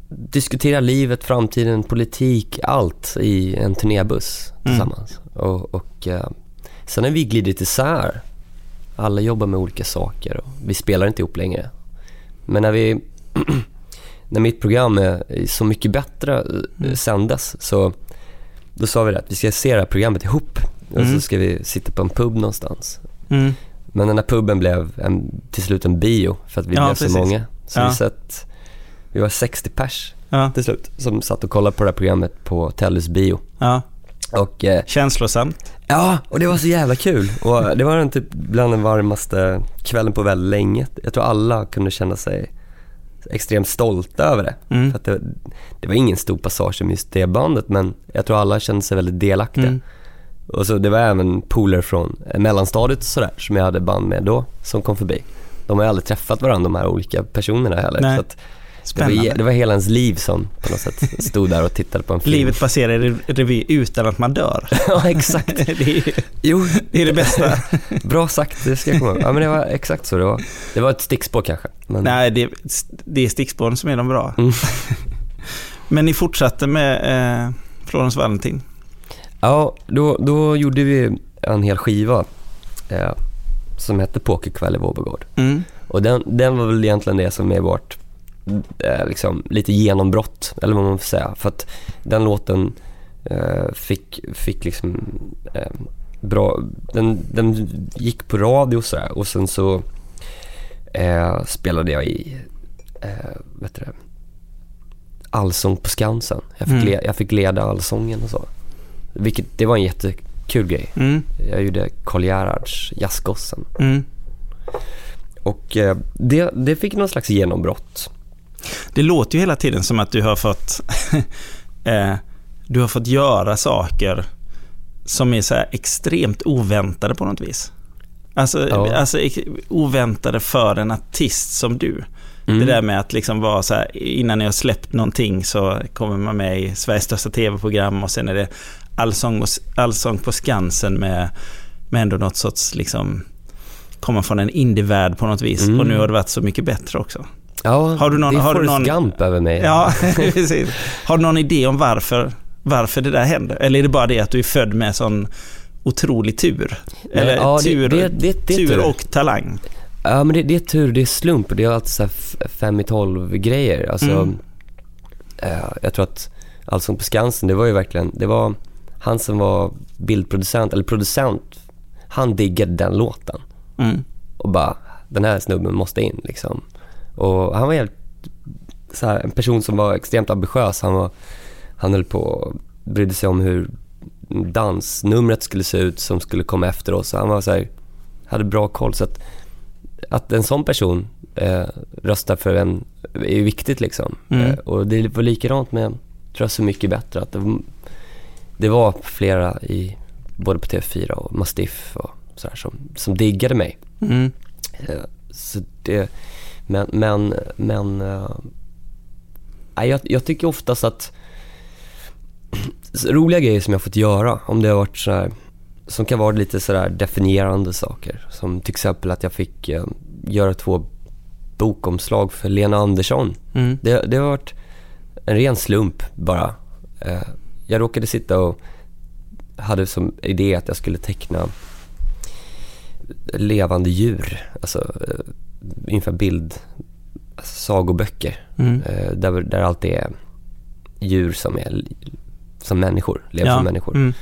diskutera livet, framtiden, politik, allt i en turnébuss tillsammans. Och, och eh, sen har vi glidit isär. Alla jobbar med olika saker och vi spelar inte ihop längre. Men när vi, när mitt program är Så mycket bättre mm. sändes så då sa vi att vi ska se det här programmet ihop och Mm. så ska vi sitta på en pub någonstans. Mm. Men den här puben blev en, till slut en bio för att vi Ja, blev precis. så många. Så Ja. vi, satt, vi var 60 pers Ja. till slut som satt och kollade på det här programmet på Tellus bio. Ja. Och, eh, Känslosamt. ja, och det var så jävla kul. Och det var den typ bland den varmaste kvällen på väldigt länge. Jag tror alla kunde känna sig extremt stolta över det. Mm. För det, det var ingen stor passage med just det bandet men jag tror alla kände sig väldigt delaktiga. Mm. Och så det var även polare från mellanstadiet och sådär som jag hade band med då som kom förbi. De har ju aldrig träffat varandra de här olika personerna heller. Nej. Så att det, var, det var hela ens liv som på något sätt stod där och tittade på en film. Livet passerar i revy utan att man dör. ja exakt. det, är, Jo, det är det bästa. bra sagt, det ska jag komma ihåg. Ja men det var exakt så det var. Det var ett stickspår kanske. Men, Nej, det, det är stickspåren som är de bra. Mm. Men ni fortsatte med eh, Florence Valentin. Ja, då, då gjorde vi en hel skiva eh, som hette Pokerkväll i Vårbergård. Mm. Och den, den var väl egentligen det som är vårt eh, liksom, lite genombrott, eller vad man får säga. För att den låten eh, fick, fick liksom eh, bra, den, den gick på radio och sådär och sen så eh, spelade jag i, eh, vet du det, Allsång på Skansen. Jag fick, Mm. le, jag fick leda allsången och så. Vilket, det var en jättekul grej. Mm. Jag gjorde Karl Gerhards Jazzgossen. Mm. Och eh, det, det fick någon slags genombrott. Det låter ju hela tiden som att du har fått eh, du har fått göra saker som är så här extremt oväntade på något vis. Alltså, Ja. alltså oväntade för en artist som du. Mm. Det där med att liksom vara så här, innan jag har släppt någonting så kommer man med i Sveriges största tv-program och sen är det Allsång, och, allsång på Skansen med, med ändå något sorts liksom kommer från en indievärld på något vis. Mm. Och nu har det varit så mycket bättre också. Ja, Har du någon- det är har du någon- Gump över mig. Ja, precis. Har du någon idé om varför, varför det där händer? Eller är det bara det att du är född med sån otrolig tur? Eller ja, tur, det- det- det tur och talang? Ja men det, är tur, det är slump det är alltid så fem i tolv grejer. Alltså, Mm. eh, jag tror att Allsång på Skansen, det var ju verkligen, det var han som var bildproducent, eller producent, han diggade den låten. Mm. Och bara, den här snubben måste in liksom. Och han var helt, så här, en person som var extremt ambitiös. Han var, han höll på, brydde sig om hur dansnumret skulle se ut som skulle komma efter oss. Han var så här, hade bra koll. Så att, att en sån person eh, röstar för en är viktigt liksom. Mm. Eh, och det var likadant med, tror jag, Så mycket bättre. Att det, det var flera i, både på TV4 och Mastiff och så här, som, som diggade mig. Mm. Eh, Så det, men, men, men nej, jag, jag tycker oftast att roliga grejer som jag fått göra, om det har varit så här, som kan vara lite sådär definierande saker. Som till exempel att jag fick eh, göra två bokomslag för Lena Andersson. Mm. Det, det har varit en ren slump bara. Eh, jag råkade sitta och hade som idé att jag skulle teckna levande djur, alltså eh, ungefär bild, alltså, sagoböcker. Mm. Eh, där, där allt är djur som är som människor, lever som människor. Mm.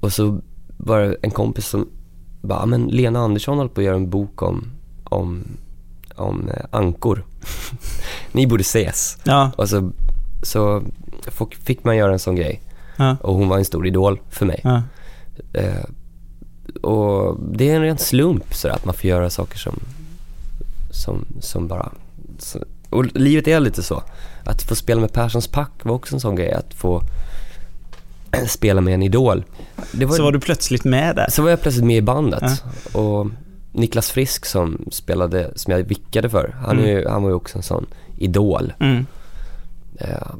Och så var det en kompis som bara, "Ja, men Lena Andersson håller på att göra en bok om, om, om eh, ankor. Ni borde ses. Ja. Och så, så fick man göra en sån grej. Ja. Och hon var en stor idol för mig. Ja. Eh, och det är en ren slump så att man får göra saker som, som, som bara... Så, och livet är lite så. Att få spela med Perssons pack var också en sån grej. Att få spela med en idol. Det Så var du plötsligt med där? så var jag plötsligt med i bandet. Och Niklas Frisk som spelade, som jag vickade för, han, är ju, han var ju också en sån idol. Mm. Eh,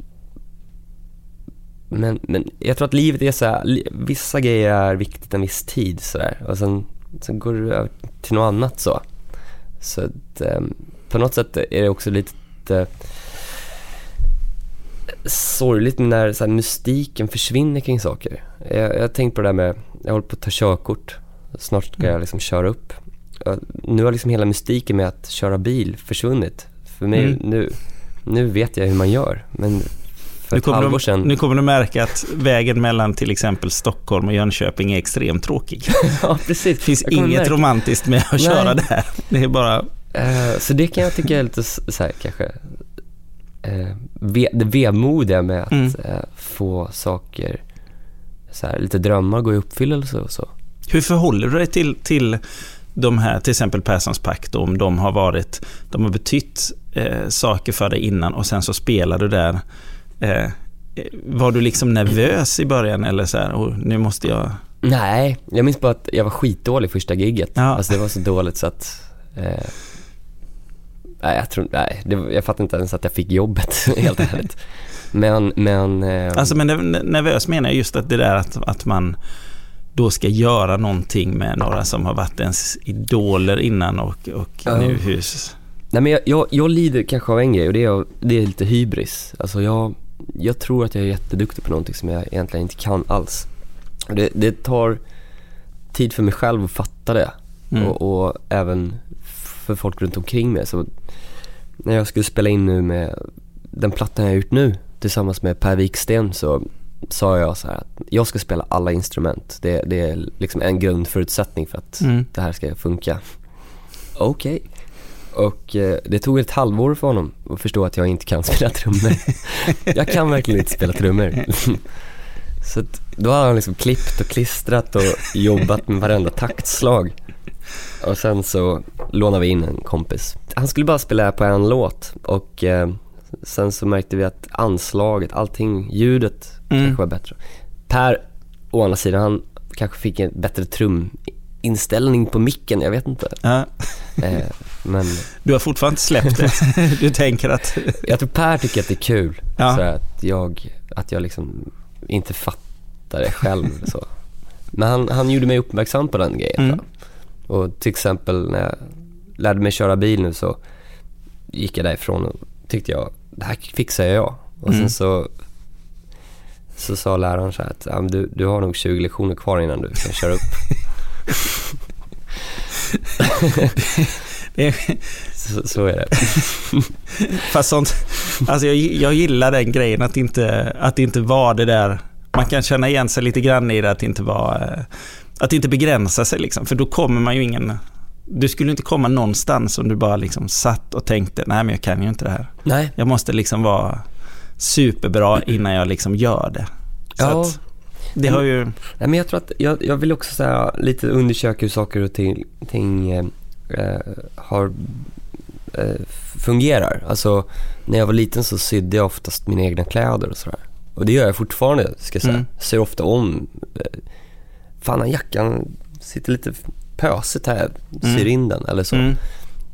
Men, men jag tror att livet är så här, vissa grejer är viktigt en viss tid sådär och sen, sen går du över till något annat så. Så att, eh, på något sätt är det också lite eh, sorgligt när så här, mystiken försvinner kring saker. Jag, jag har tänkt på det där med, jag håller på att ta körkort, snart ska jag liksom köra upp. Nu har liksom hela mystiken med att köra bil försvunnit. För mig, Mm. nu, nu vet jag hur man gör. Men för Nu ett kommer, halvår du, sedan, nu kommer du märka att vägen mellan till exempel Stockholm och Jönköping är extremt tråkig. ja precis. Det finns inget märka- romantiskt med att Nej. köra där. Det är bara... Eh, så det kan jag tycka är lite så här, kanske, eh, ve, det vemodiga med att Mm. eh, få saker, så här, lite drömmar gå i uppfyllelse och så. Hur förhåller du dig till, till de här, till exempel Perssons pakt, om de har varit, de har betytt eh, saker för dig innan och sen så spelar du där. Eh, var du liksom nervös i början eller så här, oh, nu måste jag... Nej, jag minns bara att jag var skitdålig första gigget. Ja. Alltså det var så dåligt så att, eh, nej jag tror, nej, det, jag fattar inte ens att jag fick jobbet helt ärligt. Men, men, eh, Alltså men nerv- nervös menar jag just att det där att, att man då ska göra någonting med några som har varit ens idoler innan och, och Ja. nu hur... Nej men jag, jag, jag lider kanske av en grej och det är, det är lite hybris. Alltså jag, jag tror att jag är jätteduktig på någonting som jag egentligen inte kan alls. Det, det tar tid för mig själv att fatta det Mm. och, och även för folk runt omkring mig. Så när jag skulle spela in nu med den plattan jag har gjort nu tillsammans med Per Wiksten så sa jag så här att jag ska spela alla instrument. Det, det är liksom en grundförutsättning för att Mm. det här ska funka. Okej. Och eh, det tog ett halvår för honom att förstå att jag inte kan spela trummor. jag kan verkligen inte spela trummor. Så att, då har han liksom klippt och klistrat och jobbat med varenda taktslag. Och sen så lånade vi in en kompis. Han skulle bara spela på en låt och eh, sen så märkte vi att anslaget, allting, ljudet Mm. kanske var bättre. Per, å andra sidan, han kanske fick en bättre truminställning på micken, jag vet inte. Ja. Eh, men Du har fortfarande inte släppt det. Du tänker att... jag tror Per tycker att det är kul. Ja. Så att jag, att jag liksom inte fattar det själv. så. Men han, han gjorde mig uppmärksam på den grejen. Mm. Och till exempel när jag lärde mig köra bil nu så gick jag därifrån och tyckte jag, det här fixar jag. Och Mm. sen så, så sa läraren så här att du, du har nog 20 lektioner kvar innan du kan köra upp. Så, så är det. fast sånt... Alltså jag, jag gillar den grejen att inte, att inte vara det där... Man kan känna igen sig lite grann i det att inte vara... eh, Att inte begränsa sig liksom. För då kommer man ju ingen... Du skulle inte komma någonstans om du bara liksom satt och tänkte, nej men jag kan ju inte det här. Nej. Jag måste liksom vara superbra innan jag liksom gör det. Så Ja. att det har ju... Nej, men jag tror att jag, jag vill också så här, lite undersöka hur saker och ting, ting eh, har, eh, fungerar. Alltså när jag var liten så sydde jag oftast mina egna kläder och sådär. Och det gör jag fortfarande ska jag säga. Mm. Ser ofta om, eh, fan den jackan sitter lite pösigt här, syr Mm. in den eller så. Mm.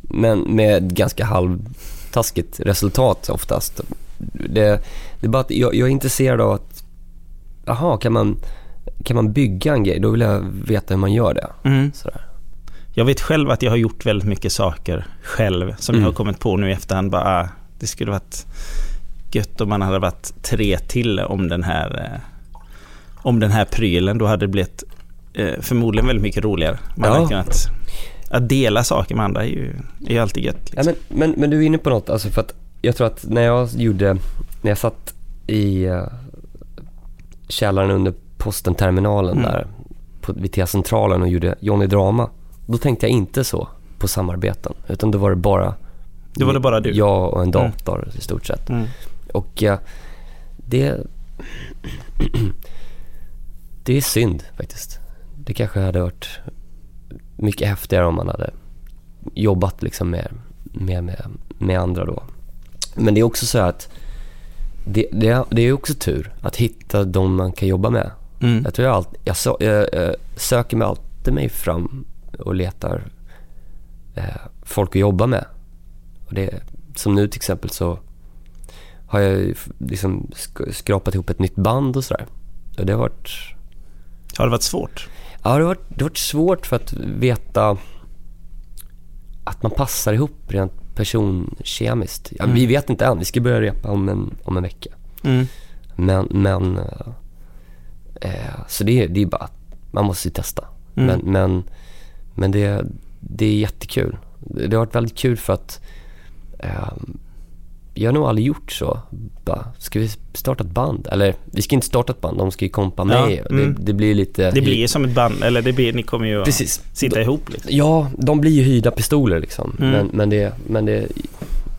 Men med ganska halvtaskigt resultat oftast. Det, det är bara att jag, jag är intresserad av att, jaha, kan man, kan man bygga en grej? Då vill jag veta hur man gör det. Mm. Sådär. Jag vet själv att jag har gjort väldigt mycket saker själv som Mm. jag har kommit på nu i efterhand. Bara, ah, det skulle varit gött om man hade varit tre till om den här, eh, om den här prylen. Då hade det blivit eh, förmodligen väldigt mycket roligare. Man Ja. hade kunnat, att dela saker med andra är ju, är ju alltid gött. Ja, Liksom. men, men, men du är inne på något, alltså för att jag tror att när jag gjorde, när jag satt i uh, källaren under posten-terminalen Mm. där på, vid T-centralen och gjorde Johnny Drama, då tänkte jag inte så på samarbeten, utan då var det bara Då var det bara du. jag och en Mm. dator i stort sett. Mm. Och eh, det, det är synd faktiskt. Det kanske hade varit mycket häftigare om man hade jobbat liksom med, med, med, med andra då. Men det är också så att det, det, är, det är också tur att hitta de man kan jobba med. Mm. Jag tror jag, alltid, jag, jag, jag söker mig alltid mig fram och letar eh, folk att jobba med. Och det, som nu till exempel så har jag liksom sk- skrapat ihop ett nytt band och sådär. Och det har varit, Har det varit svårt? ja, det har varit, det har varit svårt för att veta att man passar ihop rent personkemiskt. Ja, Vi vet inte än, vi ska börja repa om en, om en vecka. Mm. Men, men eh, så det, är- det är bara att man måste ju testa. Mm. Men, men, men det, det är jättekul. Det har varit väldigt kul för att eh, jag har nog aldrig gjort så. Bara, ska vi starta ett band? Eller vi ska inte starta ett band, de ska ju kompa Ja, mig. mm. Det, det blir lite... Det blir som ett band, eller det blir, ni kommer ju att Precis. sitta ihop. Liksom. Ja, de blir ju hyrda pistoler liksom. Mm. Men, men, det, men, det,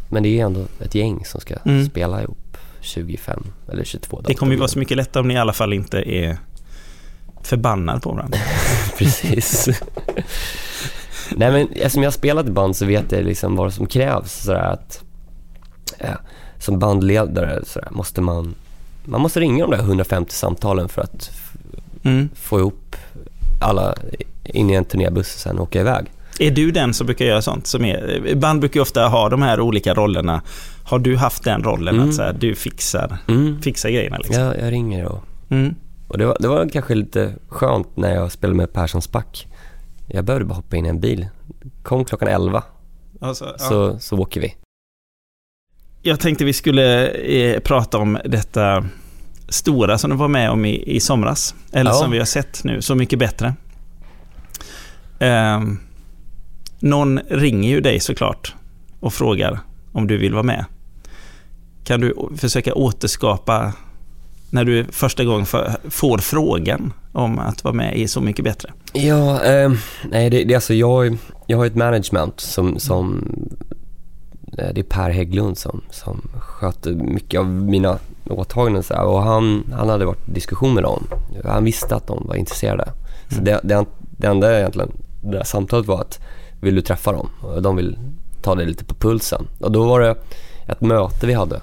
men det är ändå ett gäng som ska Mm. spela ihop 25 eller 22 Det kommer ju vara så mycket lättare om ni i alla fall inte är förbannade på varandra. Precis. Nej men eftersom jag har spelat i band så vet jag liksom vad som krävs. Sådär att, ja, som bandledare sådär, måste man, man måste ringa de där 150 samtalen för att Mm. få ihop alla in i en turnébuss och sen åka iväg. Är du den som brukar göra sånt? Som är, band brukar ju ofta ha de här olika rollerna. Har du haft den rollen Mm. att så här, du fixar, Mm. fixar grejerna? Liksom? Ja, jag ringer och, Mm. Och det, var, det var kanske lite skönt när jag spelade med Perssons back. Jag behövde bara hoppa in i en bil. Kom klockan 11 Alltså, ja. så, så åker vi. Jag tänkte vi skulle eh, prata om detta stora som du var med om i, i somras. Eller Ja. som vi har sett nu, Så mycket bättre. Eh, någon ringer ju dig såklart och frågar om du vill vara med. Kan du försöka återskapa när du första gången får frågan om att vara med i Så mycket bättre? Ja, eh, nej det, det alltså jag, jag har ett management som, som eh, det är Per Hägglund som, som sköter mycket av mina åtaganden så här, och han, han hade varit i diskussion med dem. Han visste att de var intresserade. Så Mm. det, det, det enda egentligen det där samtalet var att vill du träffa dem? Och de vill ta det lite på pulsen. Och då var det ett möte vi hade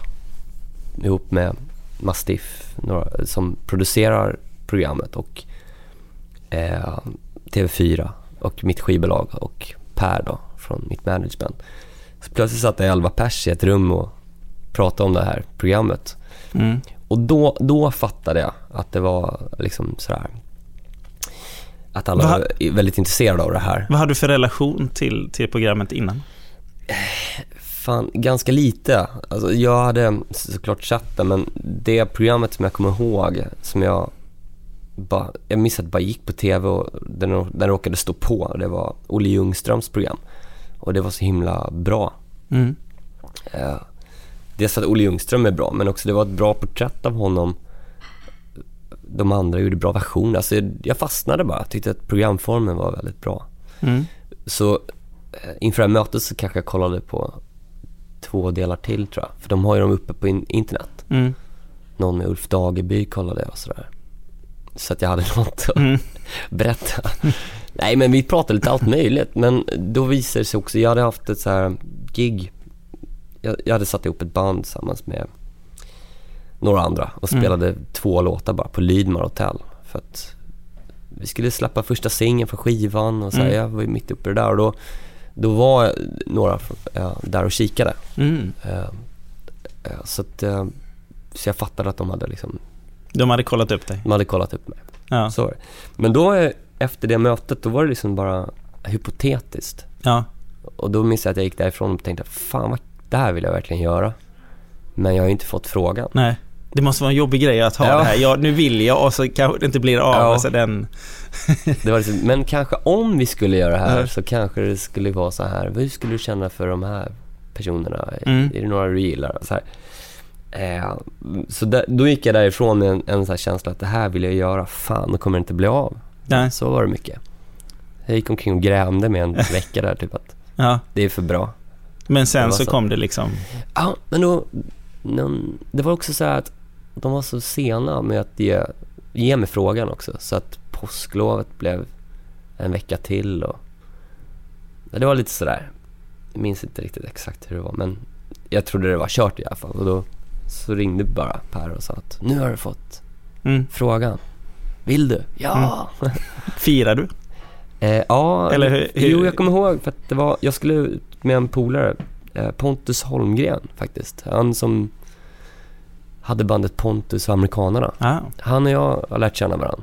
ihop med Mastiff några, som producerar programmet och eh, TV4 och mitt skivbolag och Per då från mitt management. Så plötsligt satt det 11 pers i ett rum och pratade om det här programmet. Mm. Och då, då fattade jag att det var liksom sådär att alla Va- var väldigt intresserade av det här. Vad hade du för relation till, till programmet innan? Fan, ganska lite. Alltså, jag hade såklart sett det, men det programmet som jag kommer ihåg, som jag bara, jag minns att det bara gick på tv och den, den råkade stå på. Det var Olle Ljungströms program. Och det var så himla bra. Mm. Eh, dels för att Olle Ljungström är bra, men också det var ett bra porträtt av honom. De andra gjorde bra versioner. Alltså, jag, jag fastnade bara. Jag tyckte att programformen var väldigt bra. Mm. Så eh, inför det här mötet så kanske jag kollade på två delar till tror jag. För de har ju dem uppe på in- internet. Mm. Någon med Ulf Dageby kollade jag och sådär. Så att jag hade något att Mm. berätta. Nej men vi pratade lite allt möjligt. Men då visade det sig också, jag hade haft ett så här gig. Jag, jag hade satt ihop ett band tillsammans med några andra och Mm. spelade två låtar bara på Lydmar Hotel. För att vi skulle släppa första singeln från skivan och så här, Mm. jag var ju mitt uppe i det där och då, då var några ja, där och kikade. Mm. Eh, eh, så att, eh, så jag fattade att de hade liksom, De hade kollat upp dig? de hade kollat upp mig. Ja. Så. Men då eh, efter det mötet, då var det liksom bara hypotetiskt. Ja. Och då minns jag att jag gick därifrån och tänkte, fan vad, det här vill jag verkligen göra. Men jag har ju inte fått frågan. Nej. Det måste vara en jobbig grej att ha Ja. det här. Ja, nu vill jag och så kanske det inte blir av. Ja. Alltså den... Det var liksom, men kanske om vi skulle göra det här så kanske det skulle vara så här. Hur skulle du känna för de här personerna? Mm. Är det några du gillar? Så. Eh, så där, då gick jag därifrån med en, en så känsla att det här vill jag göra. Fan, då kommer det inte bli av. Nej. Så var det mycket. Jag gick omkring och grämde med en vecka där typ att Ja. det är för bra. Men sen så så. kom det liksom... Ja, men då, det var också så här att de var så sena med att ge, ge mig frågan också. Så att påsklovet blev en vecka till och det var lite sådär. Jag minns inte riktigt exakt hur det var men jag trodde det var kört i alla fall och då så ringde bara Per och sa att nu har du fått Mm. frågan. Vill du? Ja! Firar du? Eh, ja, Eller hur- hur- jo jag kommer ihåg för att det var, jag skulle ut med en polare, eh, Pontus Holmgren faktiskt. Han som hade bandet Pontus och Amerikanerna. Ja. Han och jag har lärt känna varandra.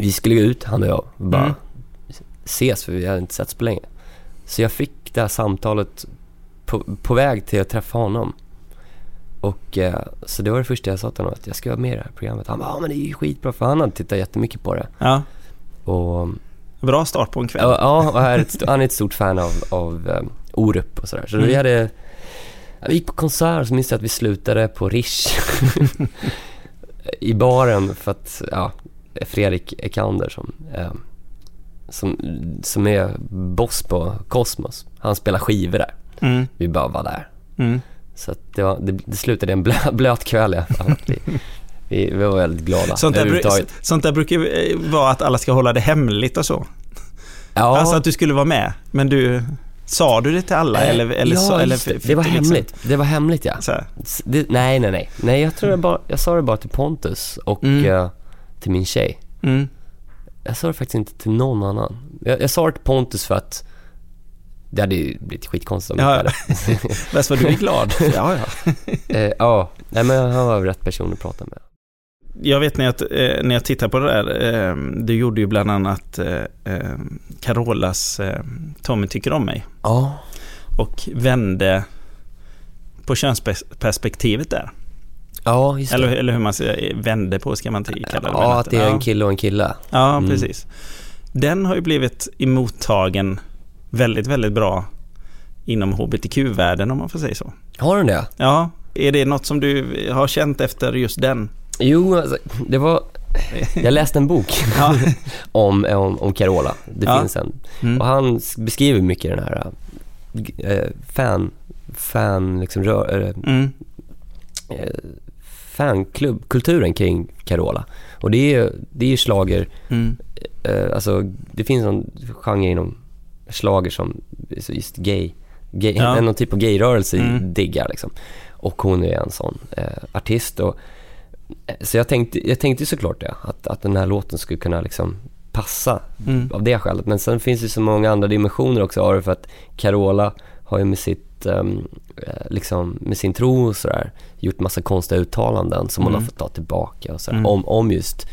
Vi skulle gå ut, han och jag, och bara Mm. ses för vi hade inte setts på länge. Så jag fick det här samtalet på, på väg till att träffa honom. Och eh, så det var det första jag sa till honom, att jag ska vara med i det här programmet. Han bara, ja men det är ju skitbra, för han hade tittat jättemycket på det. Ja. Och Bra start på en kväll. Ja, och är ett, han är ett stort fan av, av um, Orup och sådär. Så Mm. vi hade, vi gick på konsert så minns jag att vi slutade på Rish. I baren för att, ja, Fredrik Ekander som, eh, som, som är boss på Cosmos. Han spelar skivor där. Mm. Vi bara var där. Mm. Så det, var, det, det slutade en blö, blöt kväll i alla fall. Vi, vi, vi var väldigt glada Sånt där, sånt där brukar eh, vara att alla ska hålla det hemligt och så. Ja. Alltså att du skulle vara med, men du... Sa du det till alla? Eh, eller, eller, ja, så, eller det. det var liksom- hemligt. Det var hemligt ja. Det, nej, nej, nej. Nej, jag tror jag bara, jag sa det bara till Pontus och Mm. eh, till min tjej. Mm. Jag sa det faktiskt inte till någon annan. Jag, jag sa det till Pontus för att det hade ju blivit skitkonstigt om Ja, jag hade. Bäst vad du är glad. Ja, ja. eh, ja, nej men han var rätt person att prata med. Jag vet när jag, eh, när jag tittar på det där, eh, du gjorde ju bland annat eh, eh, Carolas eh, Tommy tycker om mig. Ja. Och vände på könsperspektivet där. Ja, just det. Eller, eller hur man säger, vände på ska man kalla det. Ja, att det är en kille och en kille. Ja, Mm. precis. Den har ju blivit emottagen väldigt, väldigt bra inom hbtq-världen om man får säga så. Har den det? Ja, är det något som du har känt efter just den? Jo, alltså, det var... Jag läste en bok Ja. om, om, om Carola. Det Ja. finns en. Mm. Och han beskriver mycket den här äh, fan, fan liksom rör, äh, Mm. Fanklubbkulturen kring Carola. Och det är ju det är ju schlager, Mm. eh, alltså det finns någon genre inom schlager som just gay, gay Ja. någon typ av gayrörelse Mm. diggar liksom. Och hon är en sån eh, artist och eh, så jag tänkte, jag tänkte ju såklart det, att, att den här låten skulle kunna liksom passa Mm. av det skälet. Men sen finns det så många andra dimensioner också av det för att Carola har ju med sitt, eh, liksom med sin tro och sådär gjort massa konstiga uttalanden som hon Mm. har fått ta tillbaka och sådär, Mm. om, om just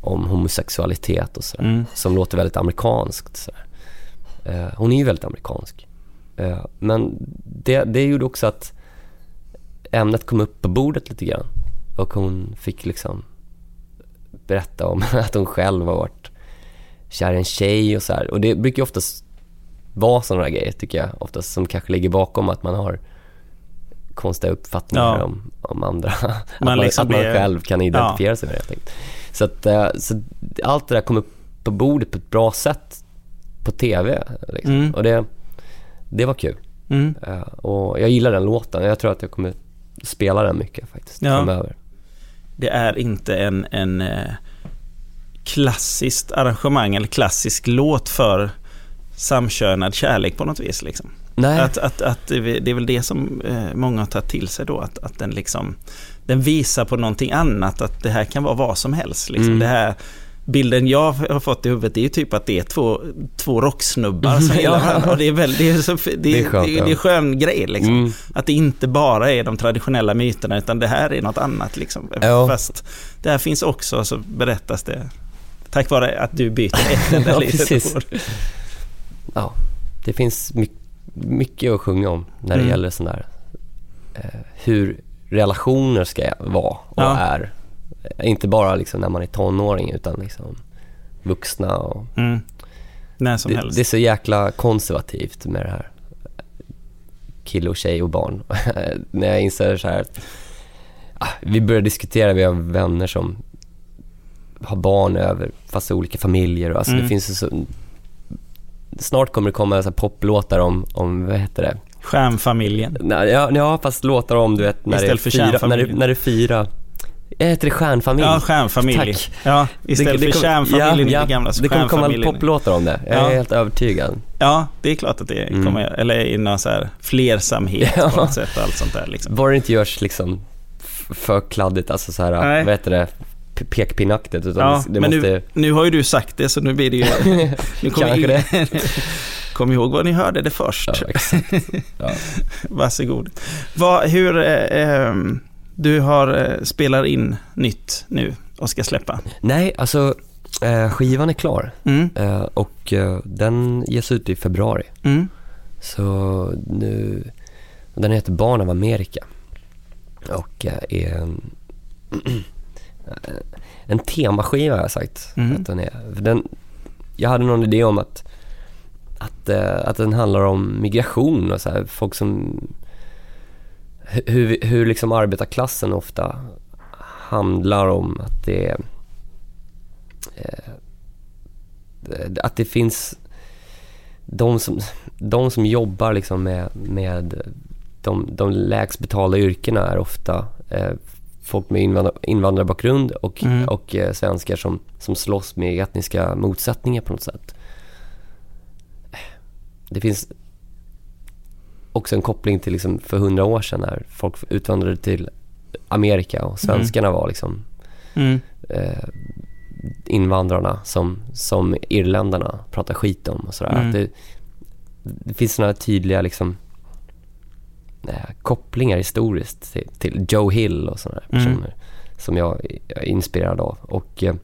om homosexualitet och sådär, Mm. som låter väldigt amerikanskt. Sådär. Eh, hon är ju väldigt amerikansk. Eh, men det, det gjorde också att ämnet kom upp på bordet lite grann och hon fick liksom berätta om att hon själv har varit kär i en tjej och så här. Och det brukar ju oftast vara sådana där grejer tycker jag, oftast som kanske ligger bakom att man har konstiga uppfattningar Ja. om, om andra. att Man liksom att man själv kan identifiera sig med det. Så, att, eh, så allt det där kom upp på bordet på ett bra sätt på TV. Liksom. Mm. Och det, det var kul. Mm. Eh, och jag gillar den låten. Jag tror att jag kommer spela den mycket faktiskt Ja. framöver. Det är inte en, en eh, klassiskt arrangemang eller klassisk låt för samkönad kärlek på något vis. Liksom. Nej. Att, att, att det är väl det som eh, många har tagit till sig då, att, att den liksom den visar på någonting annat, att det här kan vara vad som helst. Liksom. Mm. Det här, bilden jag har fått i huvudet är ju typ att det är två, två rocksnubbar som gillar varandra. Och det är, väl, det, är så, det, Det är skönt, det, det är skön grej liksom. Mm. Att det inte bara är de traditionella myterna utan det här är något annat liksom. Ja. Fast det här finns också så berättas det tack vare att du byter ett enda Ja, litet ord. Ja, det finns my- mycket att sjunga om när det Mm. gäller sån där, eh, hur relationer ska vara och Ja. är. Inte bara liksom när man är tonåring utan liksom vuxna och Mm. När som det, helst. det är så jäkla konservativt med det här kille och tjej och barn. när jag inser så här att ah, vi börjar diskutera, vi har vänner som har barn över, fast i olika familjer. Alltså Mm. det finns så, snart kommer det komma så poplåtar om, om, vad heter det? Stjärnfamiljen. Ja, ja, fast låtar om du vet när det är Istället för fyra, när det, när det är fyra, jag heter det stjärnfamilj? Ja, stjärnfamilj. Tack. Ja, istället för kommer- kärnfamiljen i ja, det gamla så Det kommer komma stjärnfamiljen. poplåtar om det, jag är Ja. helt övertygad. Ja, det är klart att det Mm. kommer, eller i någon så här flersamhet Ja. på något sätt och allt sånt där liksom. Bara det inte görs liksom för kladdigt, alltså så här, Nej. vad heter det, pekpinnaktigt utan Ja, det, det men måste... nu, nu har ju du sagt det så nu blir det ju... Nu kommer Kanske det. Kom ihåg vad ni hörde det först. Ja, exakt. Ja. Varsågod. Vad, hur, eh, ehm, du har eh, spelar in nytt nu och ska släppa. Nej, alltså eh, skivan är klar Mm, eh, och eh, den ges ut i februari. mm, Så nu, den heter Barn av Amerika och eh, är en, en temaskiva har jag sagt Mm. att den är. Den, jag hade någon idé om att, att, eh, att den handlar om migration och så här, folk som, hu- hur, hur liksom arbetarklassen ofta handlar om att det eh, att det finns de som, de som jobbar liksom med, med de, de lägst betalda yrkena är ofta eh, folk med invandrar, invandrarbakgrund och, Mm. och eh, svenskar som, som slåss med etniska motsättningar på något sätt. Det finns också en koppling till liksom för hundra år sedan när folk utvandrade till Amerika och svenskarna var liksom mm, eh, invandrarna som, som irländarna pratar skit om och sådär. Mm. Det, det finns sådana tydliga liksom eh, kopplingar historiskt till, till Joe Hill och sådana Mm. personer som jag är inspirerad av. Och eh,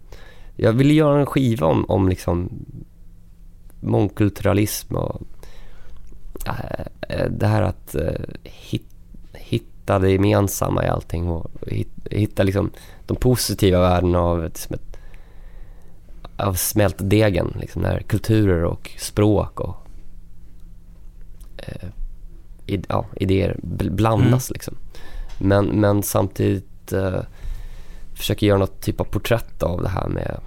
jag ville göra en skiva om, om liksom mångkulturalism och eh, det här att eh, hit, hitta det gemensamma i allting och hit, hitta liksom de positiva värdena av, ett, som ett, av smältdegen, liksom när kulturer och språk och eh, id, ja, idéer bl- blandas liksom. Men, men samtidigt eh, försöker göra något typ av porträtt av det här med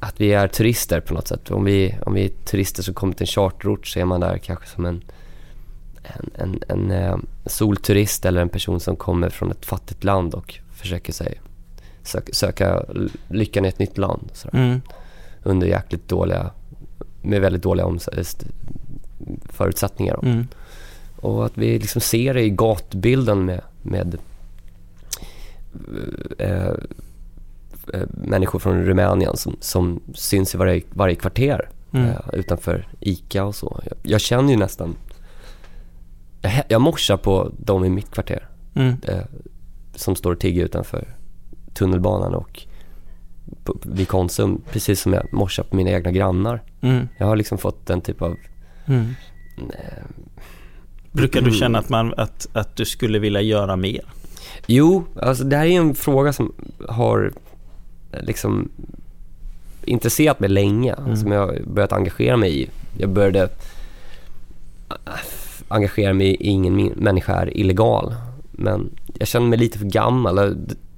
att vi är turister på något sätt. Om vi, om vi är turister som kommer till en charterort så är man där kanske som en en, en, en eh, solturist eller en person som kommer från ett fattigt land och försöker sig söka, söka lyckan i ett nytt land. Sådär. Mm. Under jäkligt dåliga, med väldigt dåliga förutsättningar. Mm. Och att vi liksom ser det i gatbilden med, med eh, eh, människor från Rumänien som, som syns i varje, varje kvarter Mm. eh, utanför ICA och så. Jag, jag känner ju nästan, jag, jag morsar på de i mitt kvarter Mm. eh, som står och tigger utanför tunnelbanan och på, vid Konsum, precis som jag morsar på mina egna grannar. Mm. Jag har liksom fått den typ av Mm. eh, Brukar du känna att, man, att, att du skulle vilja göra mer? Jo, alltså det här är ju en fråga som har eh, liksom intresserat mig länge, Mm. som jag har börjat engagera mig i. Jag började äh, engagera mig i ingen människa är illegal, men jag känner mig lite för gammal.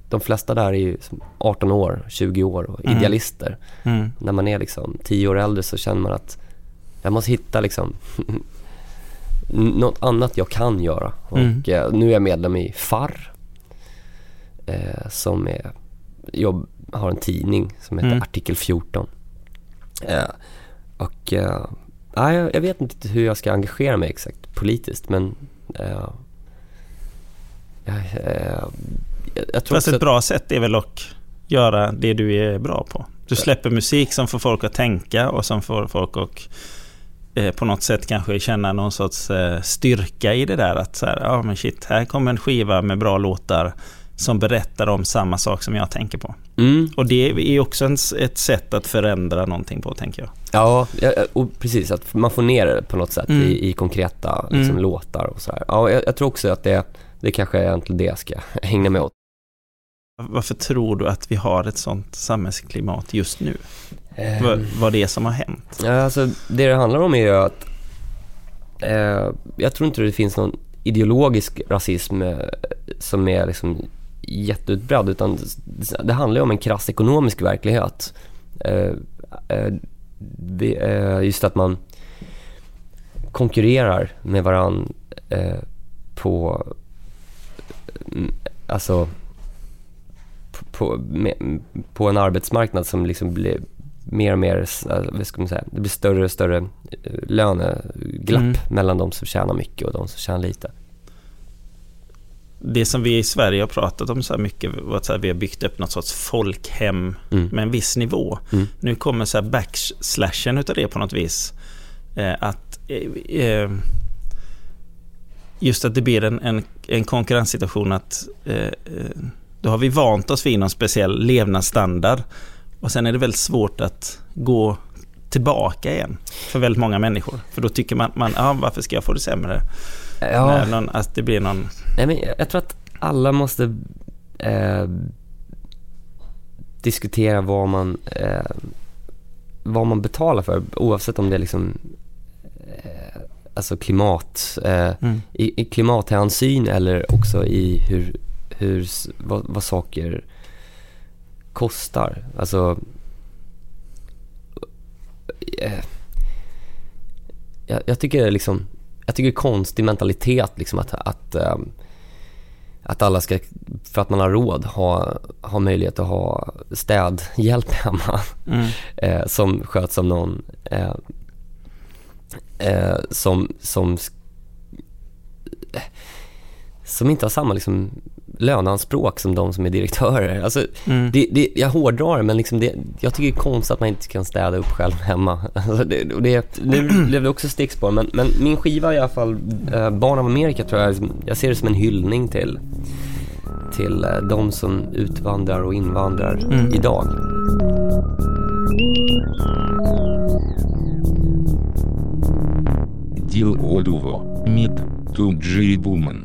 De flesta där är ju som 18 år, 20 år och Mm. idealister. Mm. När man är liksom 10 år äldre så känner man att jag måste hitta liksom något annat jag kan göra. Och Mm. eh, nu är jag medlem i FAR eh, som är, jobb, har en tidning som heter Mm. Artikel 14. Eh, och eh, nej, jag, jag vet inte hur jag ska engagera mig exakt politiskt men eh, jag, jag, jag tror Fast ett bra sätt är väl att göra det du är bra på. Du släpper musik som får folk att tänka och som får folk att eh, på något sätt kanske känna någon sorts eh, styrka i det där. Att så här, ja men shit, här kommer en skiva med bra låtar som berättar om samma sak som jag tänker på. Mm. Och det är också en, ett sätt att förändra någonting på, tänker jag. Ja, och precis. Att man får ner det på något sätt Mm. i, i konkreta liksom, Mm. låtar och sådär. Ja, jag, jag tror också att det, det kanske är egentligen det jag ska ägna mig åt. Varför tror du att vi har ett sånt samhällsklimat just nu? Ehm. Vad, vad det är som har hänt? Alltså, det det handlar om är ju att eh, jag tror inte det finns någon ideologisk rasism eh, som är liksom jätteutbredd utan det handlar om en krass ekonomisk verklighet. Eh, eh, eh, just att man konkurrerar med varann eh, på, alltså på, med, på en arbetsmarknad som liksom blir mer och mer, eh, vad ska man säga, det blir större och större eh, löneglapp Mm. mellan de som tjänar mycket och de som tjänar lite. Det som vi i Sverige har pratat om så här mycket, var att så här, vi har byggt upp något sorts folkhem Mm. med en viss nivå. Mm. Nu kommer så här backslashen utav det på något vis. Eh, att eh, eh, just att det blir en, en, en konkurrenssituation att eh, eh, då har vi vant oss vid någon speciell levnadsstandard och sen är det väldigt svårt att gå tillbaka igen för väldigt många människor. För då tycker man, man ah, varför ska jag få det sämre? Ja. När någon, att det blir någon... Nej, men jag, tror att alla måste eh, diskutera vad man, eh, vad man betalar för oavsett om det är liksom eh, alltså klimat, eh, Mm. i, i klimathänsyn eller också i hur, hur vad, vad saker kostar. Alltså eh, jag, jag tycker det är liksom, jag tycker konstig mentalitet liksom att, att, ehm, att alla ska, för att man har råd, ha, ha möjlighet att ha städhjälp hemma Mm. eh, som sköts av någon eh, som, som, som inte har samma liksom, löneanspråk som de som är direktörer. Alltså, Mm. det, det, jag hårdrar det, men liksom det, jag tycker det är konstigt att man inte kan städa upp själv hemma. Alltså det, och det, nu blev det också stickspår, men, men min skiva i alla fall, eh, Barn av Amerika tror jag, liksom- jag ser det som en hyllning till, till eh, de som utvandrar och invandrar Mm. idag. Дил Одуво, Мид, Туджи Буман.